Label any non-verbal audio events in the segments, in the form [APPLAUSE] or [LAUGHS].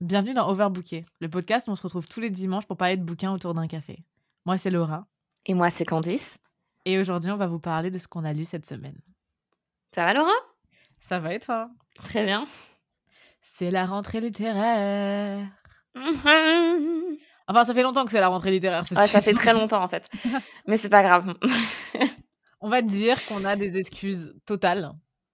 Bienvenue dans Overbooké, le podcast où on se retrouve tous les dimanches pour parler de bouquins autour d'un café. Moi, c'est Laura. Et moi, c'est Candice. Et aujourd'hui, on va vous parler de ce qu'on a lu cette semaine. Ça va, Laura? Ça va et toi? Très bien. C'est la rentrée littéraire. [LAUGHS] Enfin, ça fait longtemps que c'est la rentrée littéraire. Ouais, ça fait très longtemps en fait. [LAUGHS] Mais c'est pas grave. on va dire qu'on a des excuses totales.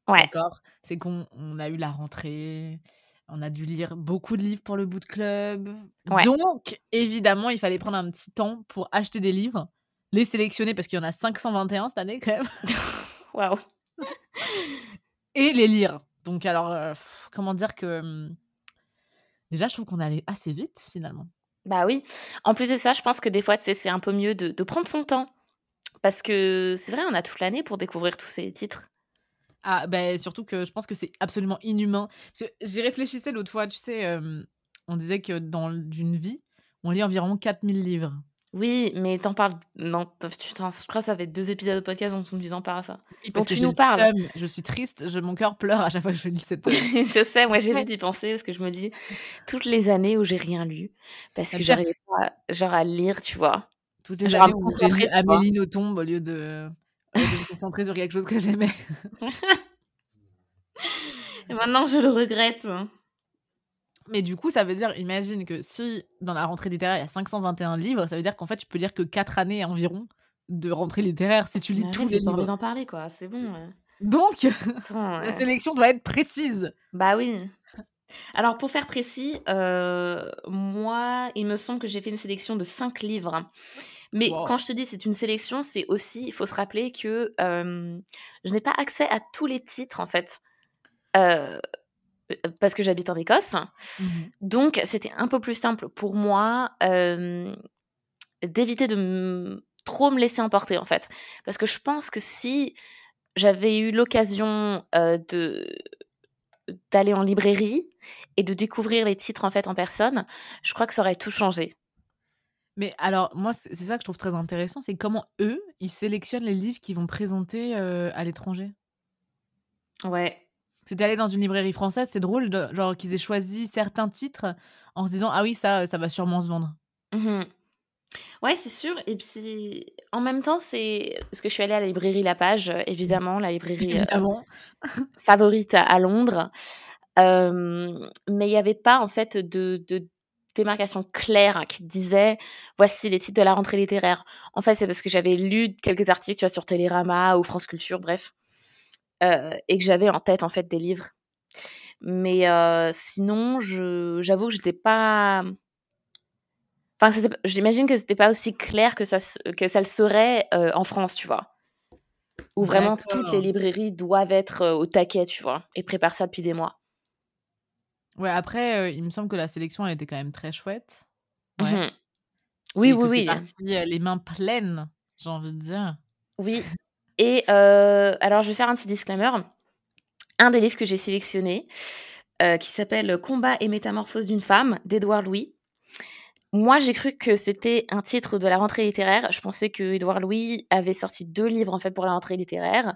Ouais. D'accord? C'est qu'on on a eu la rentrée, on a dû lire beaucoup de livres pour le boot club. Ouais. Donc, évidemment, il fallait prendre un petit temps pour acheter des livres, les sélectionner parce qu'il y en a 521 cette année quand même, [LAUGHS] Waouh. [LAUGHS] et les lire. Donc, alors, euh, comment dire que. hum, Déjà, je trouve qu'on allait assez vite finalement. Bah oui. En plus de ça, je pense que des fois, c'est un peu mieux de, de prendre son temps. Parce que c'est vrai, on a toute l'année pour découvrir tous ces titres. Ah, ben surtout que je pense que c'est absolument inhumain. J'y réfléchissais l'autre fois, tu sais, euh, on disait que dans une vie, on lit environ 4000 livres. Oui, mais t'en parles. Non, je crois que ça fait deux épisodes de podcast dont tu en parles à ça. Oui, Dont parce que tu nous le parles. je suis triste, je, mon cœur pleure à chaque fois que je lis cette. [LAUGHS] je sais, moi j'ai envie d'y penser parce que je me dis toutes les années où j'ai rien lu parce que j'arrivais pas genre à lire, tu vois. Toutes les Genre à années où j'ai lu. Amélie Nothomb au lieu de, de me concentrer sur quelque chose que j'aimais. [LAUGHS] Et maintenant je le regrette. Mais du coup, ça veut dire, imagine que si dans la rentrée littéraire, il y a 521 livres, ça veut dire qu'en fait, tu peux lire que 4 années environ de rentrée littéraire si tu lis Mais tous les j'ai pas envie livres. d'en parler quoi, c'est bon. ouais. Donc, Attends, [LAUGHS] la sélection doit être précise. Bah oui. Alors pour faire précis, euh, moi, il me semble que j'ai fait une sélection de 5 livres. Mais Wow. quand je te dis c'est une sélection, c'est aussi, il faut se rappeler que euh, je n'ai pas accès à tous les titres en fait. Euh, parce que j'habite en Écosse. Mhm. Donc c'était un peu plus simple pour moi euh, d'éviter de trop me laisser emporter en fait. Parce que je pense que si j'avais eu l'occasion euh, de d'aller en librairie et de découvrir les titres en fait en personne, je crois que ça aurait tout changé. Mais alors, moi, c'est c'est ça que je trouve très intéressant, c'est comment eux, ils sélectionnent les livres qu'ils vont présenter euh, à l'étranger. Ouais. C'était allé dans une librairie française, c'est drôle, de- genre qu'ils aient choisi certains titres en se disant ah oui ça, ça va sûrement se vendre. Mhm. Ouais, c'est sûr. Et puis, en même temps, c'est parce que je suis allée à la librairie La Page, euh, évidemment, la librairie euh, Évidemment. favorite à, à Londres. Euh, mais il n'y avait pas, en fait, de, de démarcation claire qui disait voici les titres de la rentrée littéraire. En fait, c'est parce que j'avais lu quelques articles, tu vois, sur Télérama ou France Culture, bref, euh, et que j'avais en tête, en fait, des livres. Mais euh, sinon, je, j'avoue que j'étais pas. Enfin, j'imagine que c'était pas aussi clair que ça, que ça le serait euh, en France, tu vois. Où vraiment toutes les librairies doivent être au taquet, tu vois, et préparent ça depuis des mois. Ouais, après, euh, il me semble que la sélection, elle était quand même très chouette. Ouais. Mhm. Oui, Et oui, oui. partie, euh, les mains pleines, j'ai envie de dire. Oui. Et euh, alors, je vais faire un petit disclaimer. Un des livres que j'ai sélectionné, euh, qui s'appelle Combat et métamorphose d'une femme, d'Édouard Louis. Moi, j'ai cru que c'était un titre de la rentrée littéraire. Je pensais que Édouard Louis avait sorti deux livres en fait pour la rentrée littéraire,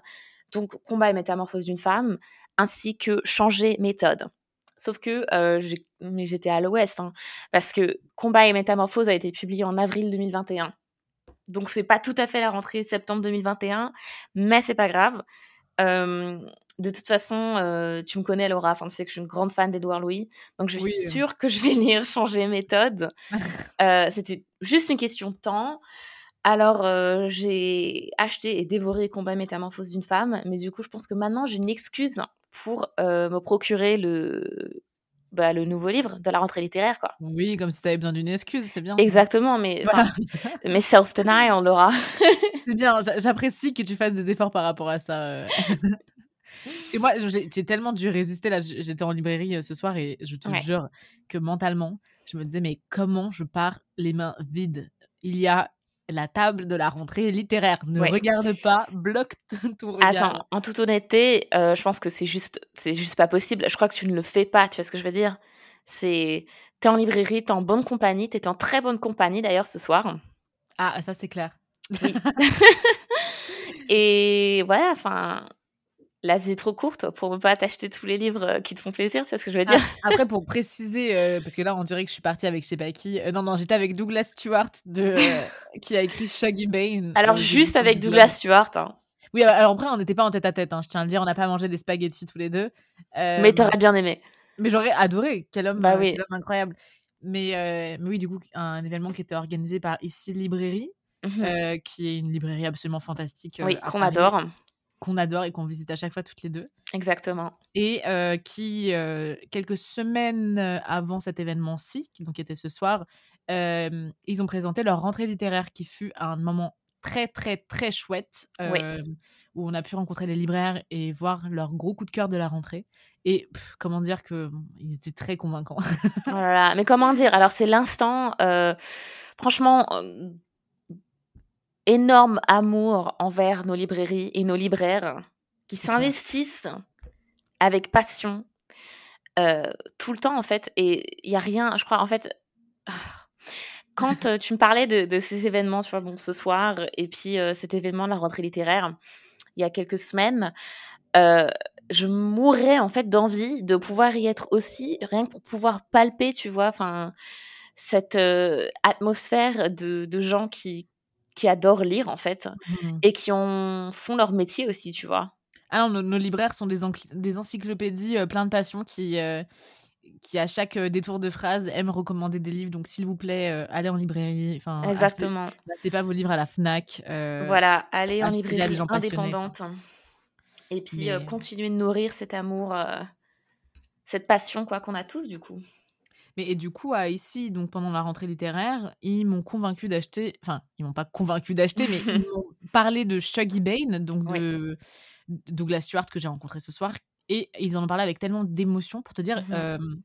donc Combat et métamorphose d'une femme, ainsi que Changer méthode. Sauf que euh, j'étais à l'ouest, hein, parce que Combat et métamorphose a été publié en avril 2021. Donc c'est pas tout à fait la rentrée septembre 2021, mais c'est pas grave. Euh, de toute façon, euh, tu me connais Laura, enfin tu sais que je suis une grande fan d'Edouard Louis, donc je suis Oui. sûre que je vais lire changer méthode. [LAUGHS] C'était juste une question de temps. Alors euh, j'ai acheté et dévoré Combat métamorphose d'une femme, mais du coup je pense que maintenant j'ai une excuse pour euh, me procurer le bah, le nouveau livre de la rentrée littéraire quoi. Oui, comme si t'avais besoin d'une excuse, c'est bien. Exactement, mais [LAUGHS] Voilà. mais self denial Laura. [LAUGHS] C'est bien, j'a- j'apprécie que tu fasses des efforts par rapport à ça. euh. [LAUGHS] Que moi, j'ai tellement dû résister. Là, j'étais en librairie euh, ce soir et je te Ouais. jure que mentalement, je me disais, mais comment je pars les mains vides? Il y a la table de la rentrée littéraire. Ne Ouais. regarde pas, bloque [LAUGHS] ton regard. Attends, en toute honnêteté, euh, je pense que c'est juste, c'est juste pas possible. Je crois que tu ne le fais pas. Tu vois ce que je veux dire? C'est, t'es en librairie, t'es en bonne compagnie, t'es en très bonne compagnie d'ailleurs ce soir. Ah, ça c'est clair. Oui. [LAUGHS] [LAUGHS] Et ouais, enfin, la vie est trop courte pour ne pas t'acheter tous les livres euh, qui te font plaisir, c'est ce que je veux dire. Ah, [LAUGHS] après, pour préciser, euh, parce que là, on dirait que je suis partie avec je sais pas qui. Euh, non, non, j'étais avec Douglas Stewart, de, [LAUGHS] qui a écrit Shaggy Bane. Alors, juste avec Douglas Stewart. Hein. Oui, alors après, on n'était pas en tête à tête, hein, je tiens à le dire, on n'a pas mangé des spaghettis tous les deux. mais t'aurais bien aimé. Mais j'aurais adoré, quel homme, bah oui. quel homme incroyable. Mais, mais, oui, du coup, un événement qui était organisé par Ici Librairie, mmh qui est une librairie absolument fantastique. oui, qu'on adore qu'on adore et qu'on visite à chaque fois toutes les deux. Exactement. Et qui, quelques semaines avant cet événement-ci, qui donc était ce soir, ils ont présenté leur rentrée littéraire qui fut un moment très très très chouette où on a pu rencontrer les libraires et voir leur gros coup de cœur de la rentrée et comment dire que ils étaient très convaincants. voilà, [LAUGHS] oh mais comment dire? Alors c'est l'instant franchement énorme amour envers nos librairies et nos libraires qui s'investissent avec passion euh, tout le temps en fait et il y a rien je crois en fait [SIGHS] quand euh, tu me parlais de, ces événements tu vois bon ce soir et puis euh, cet événement de la rentrée littéraire il y a quelques semaines je mourrais en fait d'envie de pouvoir y être aussi rien que pour pouvoir palper tu vois enfin cette atmosphère de, de gens qui, qui adorent lire en fait mmh. et qui ont, font leur métier aussi, tu vois. Ah non, nos, libraires sont des, des encyclopédies euh, plein de passion qui, euh, qui, à chaque euh, détour de phrase, aiment recommander des livres. Donc, s'il vous plaît, allez en librairie. Enfin, Exactement. N'achetez pas vos livres à la Fnac. voilà, allez en librairie indépendante. Et puis, continuez de nourrir cet amour, cette passion quoi qu'on a tous du coup. Mais et du coup, à ici, donc pendant la rentrée littéraire, ils m'ont convaincu d'acheter. Enfin, ils m'ont pas convaincu d'acheter, mais ils [LAUGHS] m'ont parlé de Shuggy Bane, donc de Douglas Stewart que j'ai rencontré ce soir, et ils en ont parlé avec tellement d'émotion pour te dire, mmh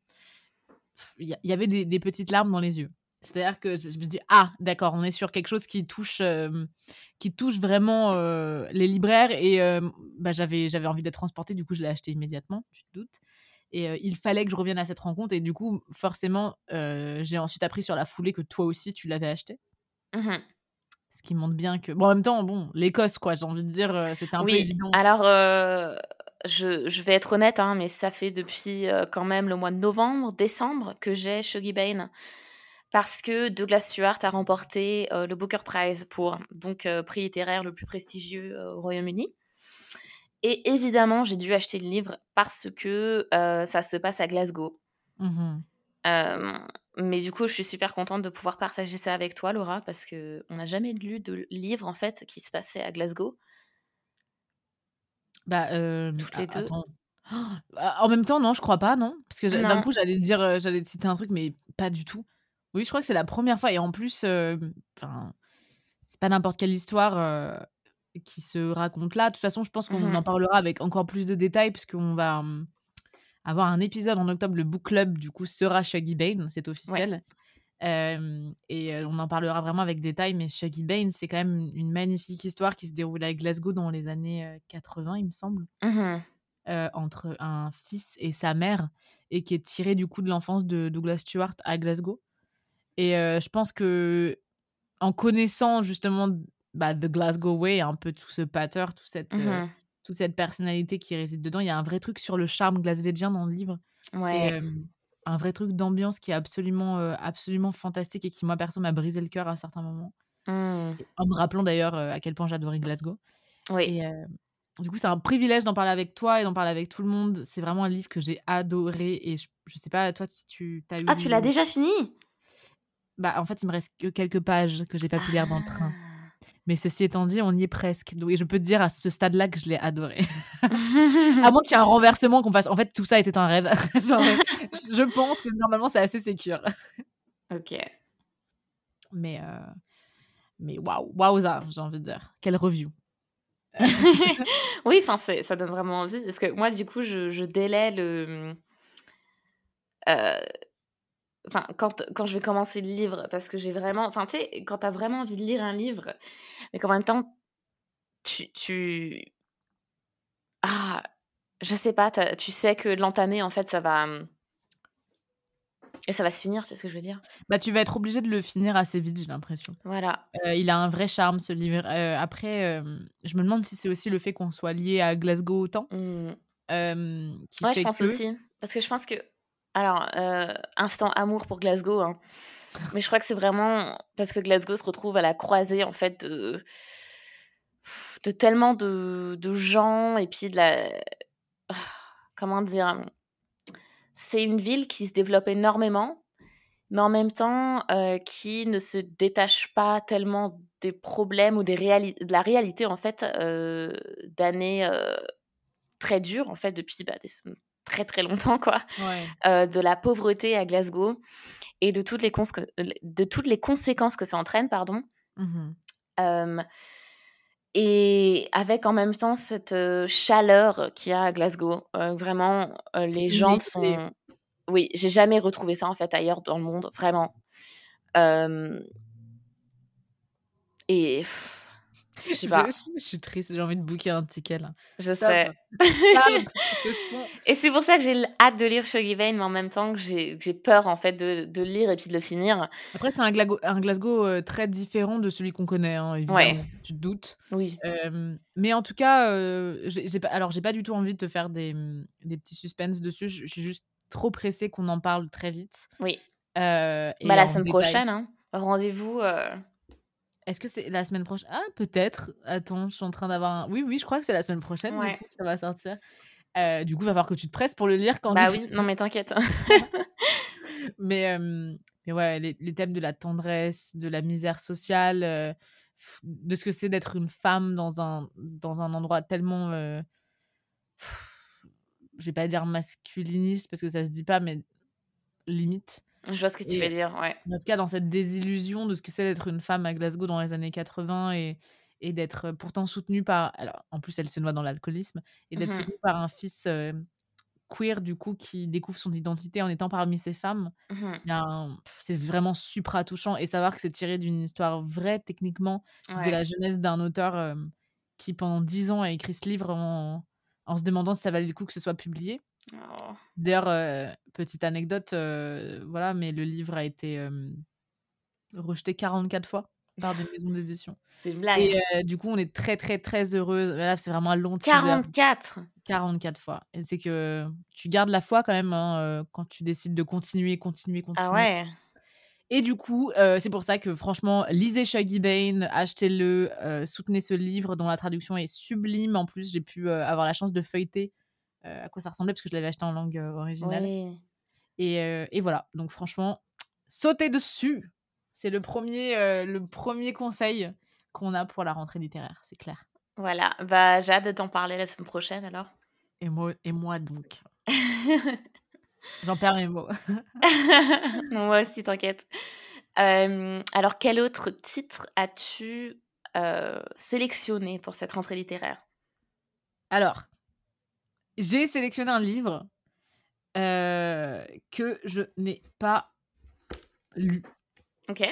il y, avait des, petites larmes dans les yeux. C'est-à-dire que je me dis ah d'accord, on est sur quelque chose qui touche, qui touche vraiment les libraires et bah, j'avais j'avais envie d'être transportée, du coup je l'ai acheté immédiatement, tu te doutes. Et il fallait que je revienne à cette rencontre. Et du coup, forcément, j'ai ensuite appris sur la foulée que toi aussi, tu l'avais acheté. Mmh Ce qui montre bien que. Bon, en même temps, bon, l'Écosse, quoi, j'ai envie de dire, c'était un peu évident. Alors, je, je, vais être honnête, hein, mais ça fait depuis quand même le mois de novembre, décembre que j'ai Shuggy Bane. Parce que Douglas Stewart a remporté le Booker Prize pour donc prix littéraire le plus prestigieux au Royaume-Uni. Et évidemment, j'ai dû acheter le livre parce que ça se passe à Glasgow. Mmh mais du coup, je suis super contente de pouvoir partager ça avec toi, Laura, parce qu'on n'a jamais lu de livre en fait qui se passait à Glasgow. Bah, toutes les deux. Bah, en même temps, non, je crois pas, non, parce que d'un coup, j'allais dire, j'allais te citer un truc, mais pas du tout. Oui, je crois que c'est la première fois, et en plus, enfin, c'est pas n'importe quelle histoire qui se raconte là. De toute façon, je pense qu'on en mmh parlera avec encore plus de détails puisqu'on va mmh, avoir un épisode en octobre. Le book club, du coup, sera Shaggy Bane, c'est officiel. et on en parlera vraiment avec détails. Mais Shaggy Bane, c'est quand même une magnifique histoire qui se déroule à Glasgow dans les années 80, il me semble. Mmh entre un fils et sa mère, et qui est tirée du coup de l'enfance de Douglas Stewart à Glasgow. Et je pense que en connaissant justement bah, The Glasgow Way, un peu tout ce patter, toute cette, euh, mmh toute cette personnalité qui réside dedans. Il y a un vrai truc sur le charme glasvégien dans le livre. Ouais. un vrai truc d'ambiance qui est absolument, euh, absolument fantastique et qui, moi, perso, m'a brisé le cœur à certains moments. Mmh. En me rappelant d'ailleurs euh, à quel point j'adorais Glasgow. Oui. Et, du coup, c'est un privilège d'en parler avec toi et d'en parler avec tout le monde. C'est vraiment un livre que j'ai adoré. Et je, je sais pas, toi, si tu as eu. Ah, tu l'as déjà fini? Bah, en fait, il me reste que quelques pages que j'ai pas pu lire dans le train. Mais ceci étant dit, on y est presque. Donc, je peux te dire à ce stade-là que je l'ai adoré. [LAUGHS] à moins qu'il y ait un renversement, qu'on fasse. En fait, tout ça était un rêve. [LAUGHS] je pense que normalement, c'est assez sécure. ok. Mais, euh... mais waouh, waouh, ça, j'ai envie de dire. Quelle review. [LAUGHS] oui, enfin, ça donne vraiment envie. Parce que moi, du coup, je, je délai le. Euh, enfin quand, quand je vais commencer le livre parce que j'ai vraiment enfin tu sais quand t'as vraiment envie de lire un livre mais qu'en même temps tu, tu ah je sais pas tu sais que l'entamer en fait ça va Et ça va se finir, c'est ce que je veux dire. Bah, tu vas être obligé de le finir assez vite, j'ai l'impression. Voilà. Euh, il a un vrai charme, ce livre. Euh, après, euh, je me demande si c'est aussi le fait qu'on soit lié à Glasgow autant. Mmh. Ouais, je pense que- aussi. Parce que je pense que. Alors, euh, instant amour pour Glasgow, hein. mais je crois que c'est vraiment parce que Glasgow se retrouve à la croisée, en fait, de, tellement de, gens et puis de la. Comment dire C'est une ville qui se développe énormément, mais en même temps euh, qui ne se détache pas tellement des problèmes ou des de la réalité, en fait, euh, d'années très dures, en fait, depuis bah, des, très très longtemps, quoi, Ouais. euh, de la pauvreté à Glasgow et de toutes les, cons- de toutes les conséquences que ça entraîne, pardon. Euh, et avec en même temps cette euh, chaleur qu'il y a à Glasgow. Euh, vraiment, les gens sont... Oui, j'ai jamais retrouvé ça en fait ailleurs dans le monde, vraiment. Et... pff, Je sais Je, pas, je- je suis triste, j'ai envie de booker un ticket là. je Stop. sais. [LAUGHS] Et c'est pour ça que j'ai hâte de lire Shoggy Bane, mais en même temps que j'ai peur en fait de, de le lire et puis de le finir. Après, c'est un, un Glasgow euh, très différent de celui qu'on connaît, hein, évidemment. Ouais. Tu te doutes. Oui. Euh, mais en tout cas, euh, j'ai pas, alors j'ai pas du tout envie de te faire des, mm, des petits suspens dessus. Je suis juste trop pressée qu'on en parle très vite. Oui. Euh, et Bah, la semaine détail. prochaine, hein. rendez-vous. Est-ce que c'est la semaine prochaine Ah, peut-être. Attends, je suis en train d'avoir un. Oui, oui, je crois que c'est la semaine prochaine. du Ouais. coup, ça va sortir. Euh, du coup, il va falloir que tu te presses pour le lire quand Bah oui, non mais t'inquiète. [LAUGHS] mais, euh, mais ouais, les, les thèmes de la tendresse, de la misère sociale, euh, de ce que c'est d'être une femme dans un, dans un endroit tellement. je vais pas dire masculiniste parce que ça se dit pas, mais limite. Je vois ce que tu Et- veux dire, ouais. En tout cas, dans cette désillusion de ce que c'est d'être une femme à Glasgow dans les années 80 et, et d'être pourtant soutenue par. Alors, en plus, elle se noie dans l'alcoolisme et d'être Mhm. soutenue par un fils euh, queer, du coup, qui découvre son identité en étant parmi ces femmes. Un- pff, C'est vraiment supra touchant et savoir que c'est tiré d'une histoire vraie, techniquement, de la jeunesse d'un auteur euh, qui, pendant dix ans, a écrit ce livre en, en se demandant si ça valait le coup que ce soit publié. Oh. D'ailleurs, euh, petite anecdote, euh, voilà, mais le livre a été euh, rejeté 44 fois par des maisons [LAUGHS] d'édition. C'est une blague. Et euh, du coup, on est très, très, très heureuse. Là, c'est vraiment un long teaser. 44 44 fois. Et c'est que tu gardes la foi quand même hein, quand tu décides de continuer, continuer, continuer. Ah ouais Et du coup, euh, c'est pour ça que franchement, lisez Shaggy Bane, achetez-le, euh, soutenez ce livre dont la traduction est sublime. En plus, j'ai pu euh, avoir la chance de feuilleter à quoi ça ressemblait parce que je l'avais acheté en langue euh, originale. Oui. Et, euh, et voilà. Donc franchement, sautez dessus. C'est le premier, euh, le premier conseil qu'on a pour la rentrée littéraire, c'est clair. Voilà, bah j'ai hâte de t'en parler la semaine prochaine alors. Et moi, et moi donc. [LAUGHS] J'en perds mes mots. [LAUGHS] non, moi aussi, t'inquiète. Euh, alors, quel autre titre as-tu euh, sélectionné pour cette rentrée littéraire? Alors, j'ai sélectionné un livre euh, que je n'ai pas lu. Ok.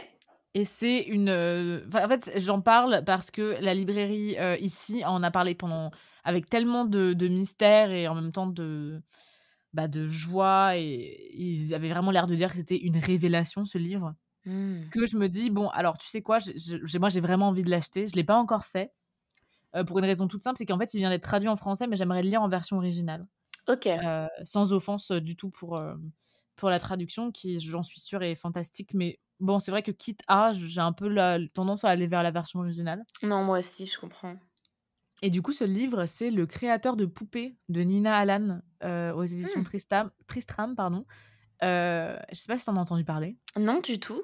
Et c'est une. euh, enfin, en fait, j'en parle parce que la librairie euh, ici en a parlé pendant. avec tellement de, de mystère et en même temps de. Bah, de joie. Et ils avaient vraiment l'air de dire que c'était une révélation, ce livre. Hmm. Que je me dis, bon, alors tu sais quoi, moi j'ai vraiment envie de l'acheter. Je ne l'ai pas encore fait. Euh, pour une raison toute simple, c'est qu'en fait, il vient d'être traduit en français, mais j'aimerais le lire en version originale. Ok. Euh, sans offense euh, du tout pour, pour la traduction, qui, j'en suis sûre, est fantastique. Mais bon, c'est vrai que quitte à, j'ai un peu la tendance à aller vers la version originale. Non, moi aussi, je comprends. Et du coup, ce livre, c'est Le créateur de poupées de Nina Allan euh, aux éditions Hmm. Tristram. Tristram pardon. Euh, je sais pas si t'en as entendu parler. Non, du tout.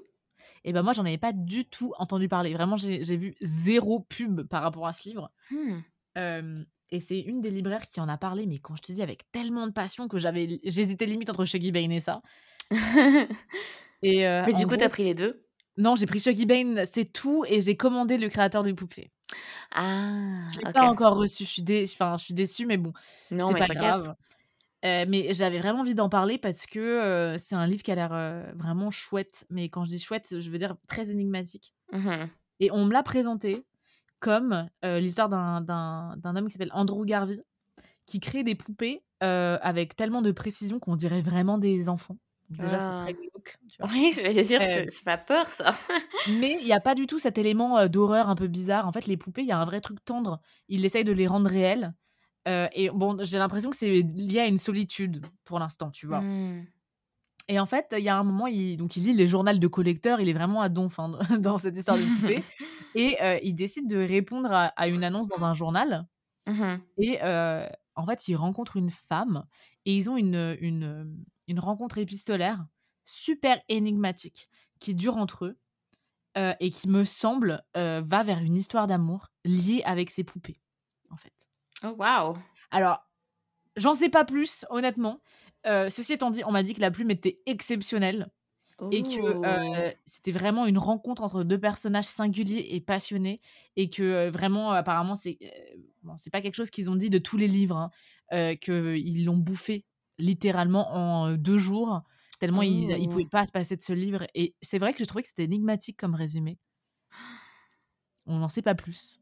Et ben moi, j'en avais pas du tout entendu parler. Vraiment, j'ai vu zéro pub par rapport à ce livre. Hmm. Euh, et c'est une des libraires qui en a parlé, mais quand je te dis avec tellement de passion que j'avais, j'hésitais limite entre Shuggy Bane et ça. [LAUGHS] Et euh, Mais du coup, t'as pris les deux? Non, j'ai pris Shuggy Bane, c'est tout, et j'ai commandé le créateur de poupées. Ah, Je l'ai pas encore reçu, je suis, dé... enfin, je suis déçue, mais bon, Non, c'est mais pas grave. Euh, mais j'avais vraiment envie d'en parler parce que euh, c'est un livre qui a l'air euh, vraiment chouette. Mais quand je dis chouette, je veux dire très énigmatique. Mhm. Et on me l'a présenté comme l'histoire d'un- homme qui s'appelle Andrew Garvey, qui crée des poupées avec tellement de précision qu'on dirait vraiment des enfants. Déjà, Ah. c'est très glauque. glauque. Oui, je vais dire, c'est pas peur ça. [LAUGHS] mais il n'y a pas du tout cet élément d'horreur un peu bizarre. En fait, les poupées, il y a un vrai truc tendre. Il essaye de les rendre réelles. Et bon, j'ai l'impression que c'est lié à une solitude pour l'instant, tu vois. Mmh. Et en fait, il y a un moment, il, donc il lit les journaux de collecteurs, il est vraiment à donf [LAUGHS] dans cette histoire de [LAUGHS] poupée. et il décide de répondre à, une annonce dans un journal. Mmh et en fait, il rencontre une femme et ils ont une, une, une rencontre épistolaire super énigmatique qui dure entre eux et qui me semble va vers une histoire d'amour liée avec ses poupées, en fait. Oh waouh. Alors, j'en sais pas plus, honnêtement. ceci étant dit, on m'a dit que la plume était exceptionnelle et que c'était vraiment une rencontre entre deux personnages singuliers et passionnés et que vraiment apparemment c'est bon, c'est pas quelque chose qu'ils ont dit de tous les livres hein, qu'ils l'ont bouffé littéralement en deux jours tellement ils, ils pouvaient pas se passer de ce livre et c'est vrai que j'ai trouvé que c'était énigmatique comme résumé. On n'en sait pas plus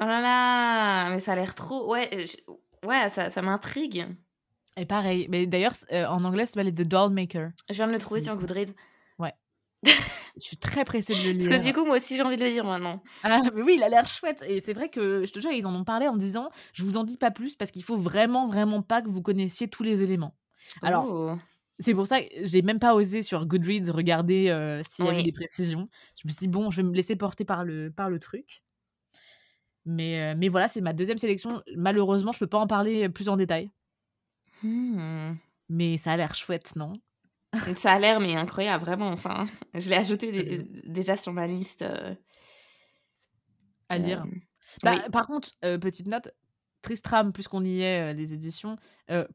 oh là là mais ça a l'air trop ouais ouais ça, ça m'intrigue et pareil, mais d'ailleurs, euh, en anglais, ça s'appelle The Doll Maker. Je viens de le trouver sur Goodreads. Ouais. [LAUGHS] je suis très pressée de le lire. Parce que du coup, moi aussi, j'ai envie de le lire maintenant. Ah, mais oui, il a l'air chouette. Et c'est vrai que, je te jure, ils en ont parlé en disant Je vous en dis pas plus parce qu'il faut vraiment, vraiment pas que vous connaissiez tous les éléments. Alors. Oh. C'est pour ça que j'ai même pas osé sur Goodreads regarder euh, s'il y avait des précisions. Je me suis dit, bon, je vais me laisser porter par le, par le truc. Mais, euh, mais voilà, c'est ma deuxième sélection. Malheureusement, je peux pas en parler plus en détail. Mmh. Mais ça a l'air chouette, non? [LAUGHS] Ça a l'air, mais incroyable, vraiment. Enfin, [LAUGHS] je l'ai ajouté déjà sur ma liste. Euh, à lire. Euh, bah, par contre, euh, petite note, Tristram, puisqu'on y est, les éditions,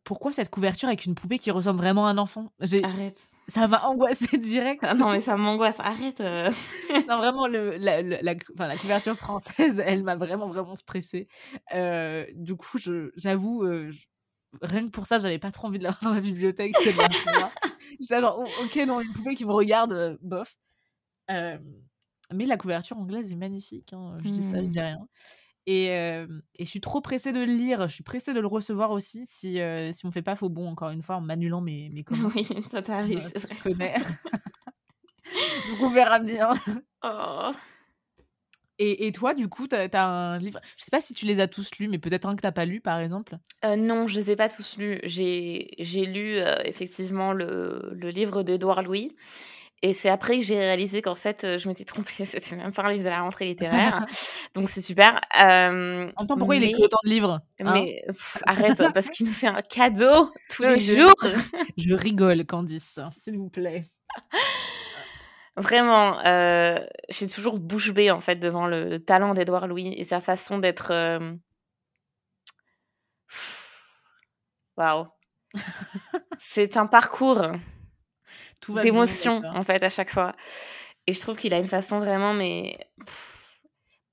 pourquoi cette couverture avec une poupée qui ressemble vraiment à un enfant? Arrête. Ça m'a angoissé direct. Ah non, mais ça m'angoisse. Arrête. non, vraiment, le, la, la, la, couverture française, [LAUGHS] elle m'a vraiment, vraiment stressée. du coup, j'avoue, rien que pour ça, j'avais pas trop envie de l'avoir dans ma bibliothèque. J'étais genre, oh, ok, non, une poupée qui me regarde, euh, bof. Euh, mais la couverture anglaise est magnifique. Hein, je dis ça, je dis mmh. rien. Et, et, je suis trop pressée de le lire. Je suis pressée de le recevoir aussi si, si on fait pas faux bon, encore une fois, en m'annulant mes, mes commandes. [LAUGHS] Oui, ça t'arrive, c'est vrai. [LAUGHS] Donc on verra bien. [LAUGHS] Oh. Et, toi, du coup, tu as, un livre. Je sais pas si tu les as tous lus, mais peut-être un que tu pas lu, par exemple euh, Non, je les ai pas tous lus. J'ai lu euh, effectivement le, le livre d'Edouard Louis. Et c'est après que j'ai réalisé qu'en fait, euh, je m'étais trompée. [LAUGHS] C'était même pas un livre de la rentrée littéraire. [LAUGHS] Donc c'est super. Euh, en temps, pourquoi il écrit autant de livres hein Mais arrête, parce qu'il nous fait un cadeau [LAUGHS] tous les jours. je rigole, Candice, s'il vous plaît. Vraiment, euh, j'ai toujours bouche bée en fait devant le, talent d'Edouard Louis et sa façon d'être. Waouh! C'est un parcours d'émotions en fait à chaque fois. Et je trouve qu'il a une façon vraiment mais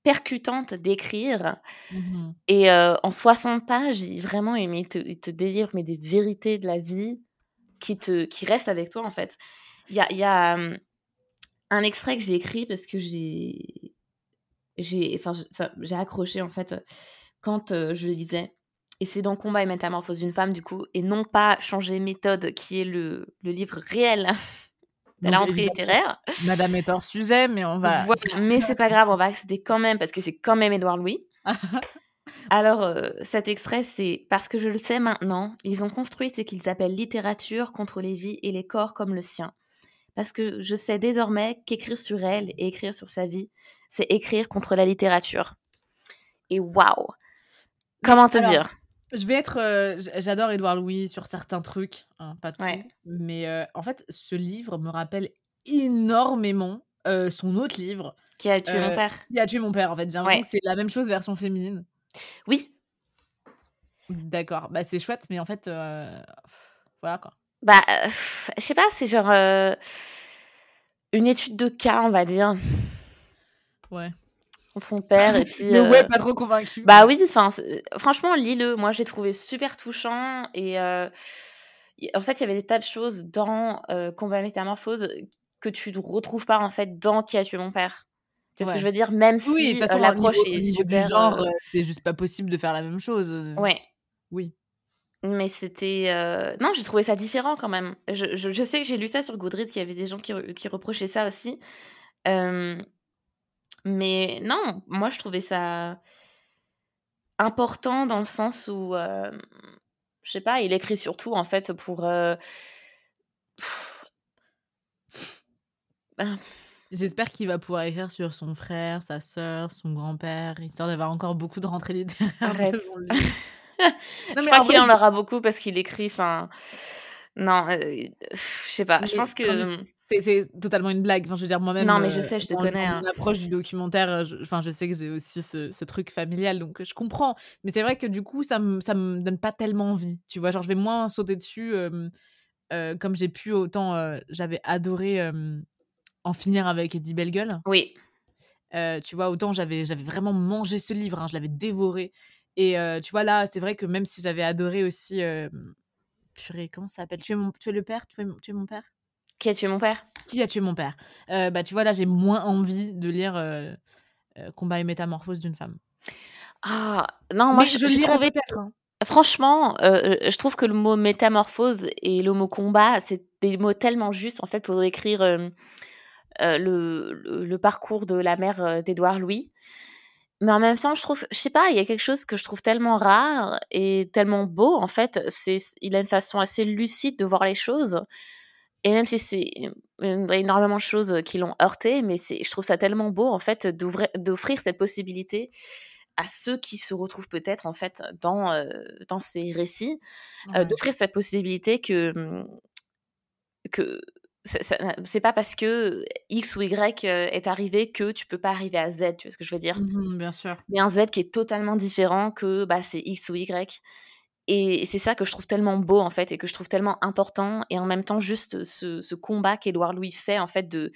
percutante d'écrire. Mmh et euh, en 60 pages, il, vraiment, il te, il te, délivre mais des vérités de la vie qui, te, qui restent avec toi en fait. Il y a, y a un extrait que j'ai écrit parce que j'ai j'ai enfin j'ai accroché en fait quand euh, je lisais et c'est dans Combat et métamorphose d'une femme du coup et non pas changer méthode qui est le, le livre réel de la rentrée littéraire. Madame est hors sujet mais on va mais c'est pas grave on va accéder quand même parce que c'est quand même Édouard Louis. [LAUGHS] Alors, euh, cet extrait, c'est parce que je le sais maintenant, ils ont construit ce qu'ils appellent littérature contre les vies et les corps comme le sien parce que je sais désormais qu'écrire sur elle et écrire sur sa vie, c'est écrire contre la littérature. Et waouh Comment te dire? Je vais être. Euh, j'adore Édouard Louis sur certains trucs, hein, pas tout. Mais euh, en fait, ce livre me rappelle énormément euh, son autre livre. Qui a tué mon père. Qui a tué mon père, en fait. J'ai l'impression que c'est la même chose, version féminine. Oui. D'accord. Bah, c'est chouette, mais en fait. Voilà quoi. Bah, je sais pas, c'est genre une étude de cas, on va dire. Ouais. Son père et puis. [LAUGHS] Ouais, euh, pas trop convaincu. Bah oui, enfin, franchement, lis-le. Moi, j'ai trouvé super touchant et en fait, il y avait des tas de choses dans Combat Métamorphose que tu ne retrouves pas en fait dans Qui a tué mon père. Tu vois ce que je veux dire? Même si oui, l'approche est super. genre, c'est juste pas possible de faire la même chose. Ouais. Oui. Mais c'était. euh, Non, j'ai trouvé ça différent quand même. Je, je- je sais que j'ai lu ça sur Goodreads, qu'il y avait des gens qui, qui reprochaient ça aussi. Mais non, moi, je trouvais ça important dans le sens où. euh, Je sais pas, il écrit surtout en fait pour. euh, ben, J'espère qu'il va pouvoir écrire sur son frère, sa sœur, son grand-père, histoire d'avoir encore beaucoup de rentrées littéraires Arrête. [LAUGHS] je crois qu'il en aura beaucoup parce qu'il écrit. Enfin. Non, euh, je sais pas. Je pense que. tandis C'est totalement une blague. Enfin, je veux dire, moi-même, Non, mais je sais, je te connais, hein. approche du documentaire, je, enfin, je sais que j'ai aussi ce, ce truc familial, donc je comprends. Mais c'est vrai que du coup, ça me, ça me donne pas tellement envie. Tu vois, genre, je vais moins sauter dessus euh, euh, comme j'ai pu. Autant j'avais adoré en finir avec Eddie Bellegueule. Oui. Tu vois, autant j'avais vraiment mangé ce livre, hein, je l'avais dévoré. Et tu vois, là, c'est vrai que même si j'avais adoré aussi. Purée, comment ça s'appelle? Tu es, mon, tu es le père? Tu es, mon- tu es mon père? Qui a tué mon père? Qui a tué mon père? Euh, Bah, tu vois, là, j'ai moins envie de lire euh, euh, Combat et métamorphose d'une femme. Ah, non, moi, Mais je, je trouvé. peut-être. hein. Franchement, euh, je trouve que le mot métamorphose et le mot combat, c'est des mots tellement justes en fait pour décrire le, le, le parcours de la mère d'Édouard Louis. Mais en même temps, je trouve, je sais pas, il y a quelque chose que je trouve tellement rare et tellement beau en fait. C'est, il a une façon assez lucide de voir les choses. Et même si c'est énormément de choses qui l'ont heurté, mais c'est, je trouve ça tellement beau en fait d'offrir cette possibilité à ceux qui se retrouvent peut-être en fait dans euh, dans ces récits, euh, d'offrir cette possibilité que que c'est- pas parce que X ou Y euh, est arrivé que tu peux pas arriver à Z, tu vois ce que je veux dire? Mhm, bien sûr. Mais un Z qui est totalement différent que bah, c'est X ou Y. Et c'est ça que je trouve tellement beau en fait et que je trouve tellement important et en même temps juste ce, ce combat qu'Édouard Louis fait en fait de,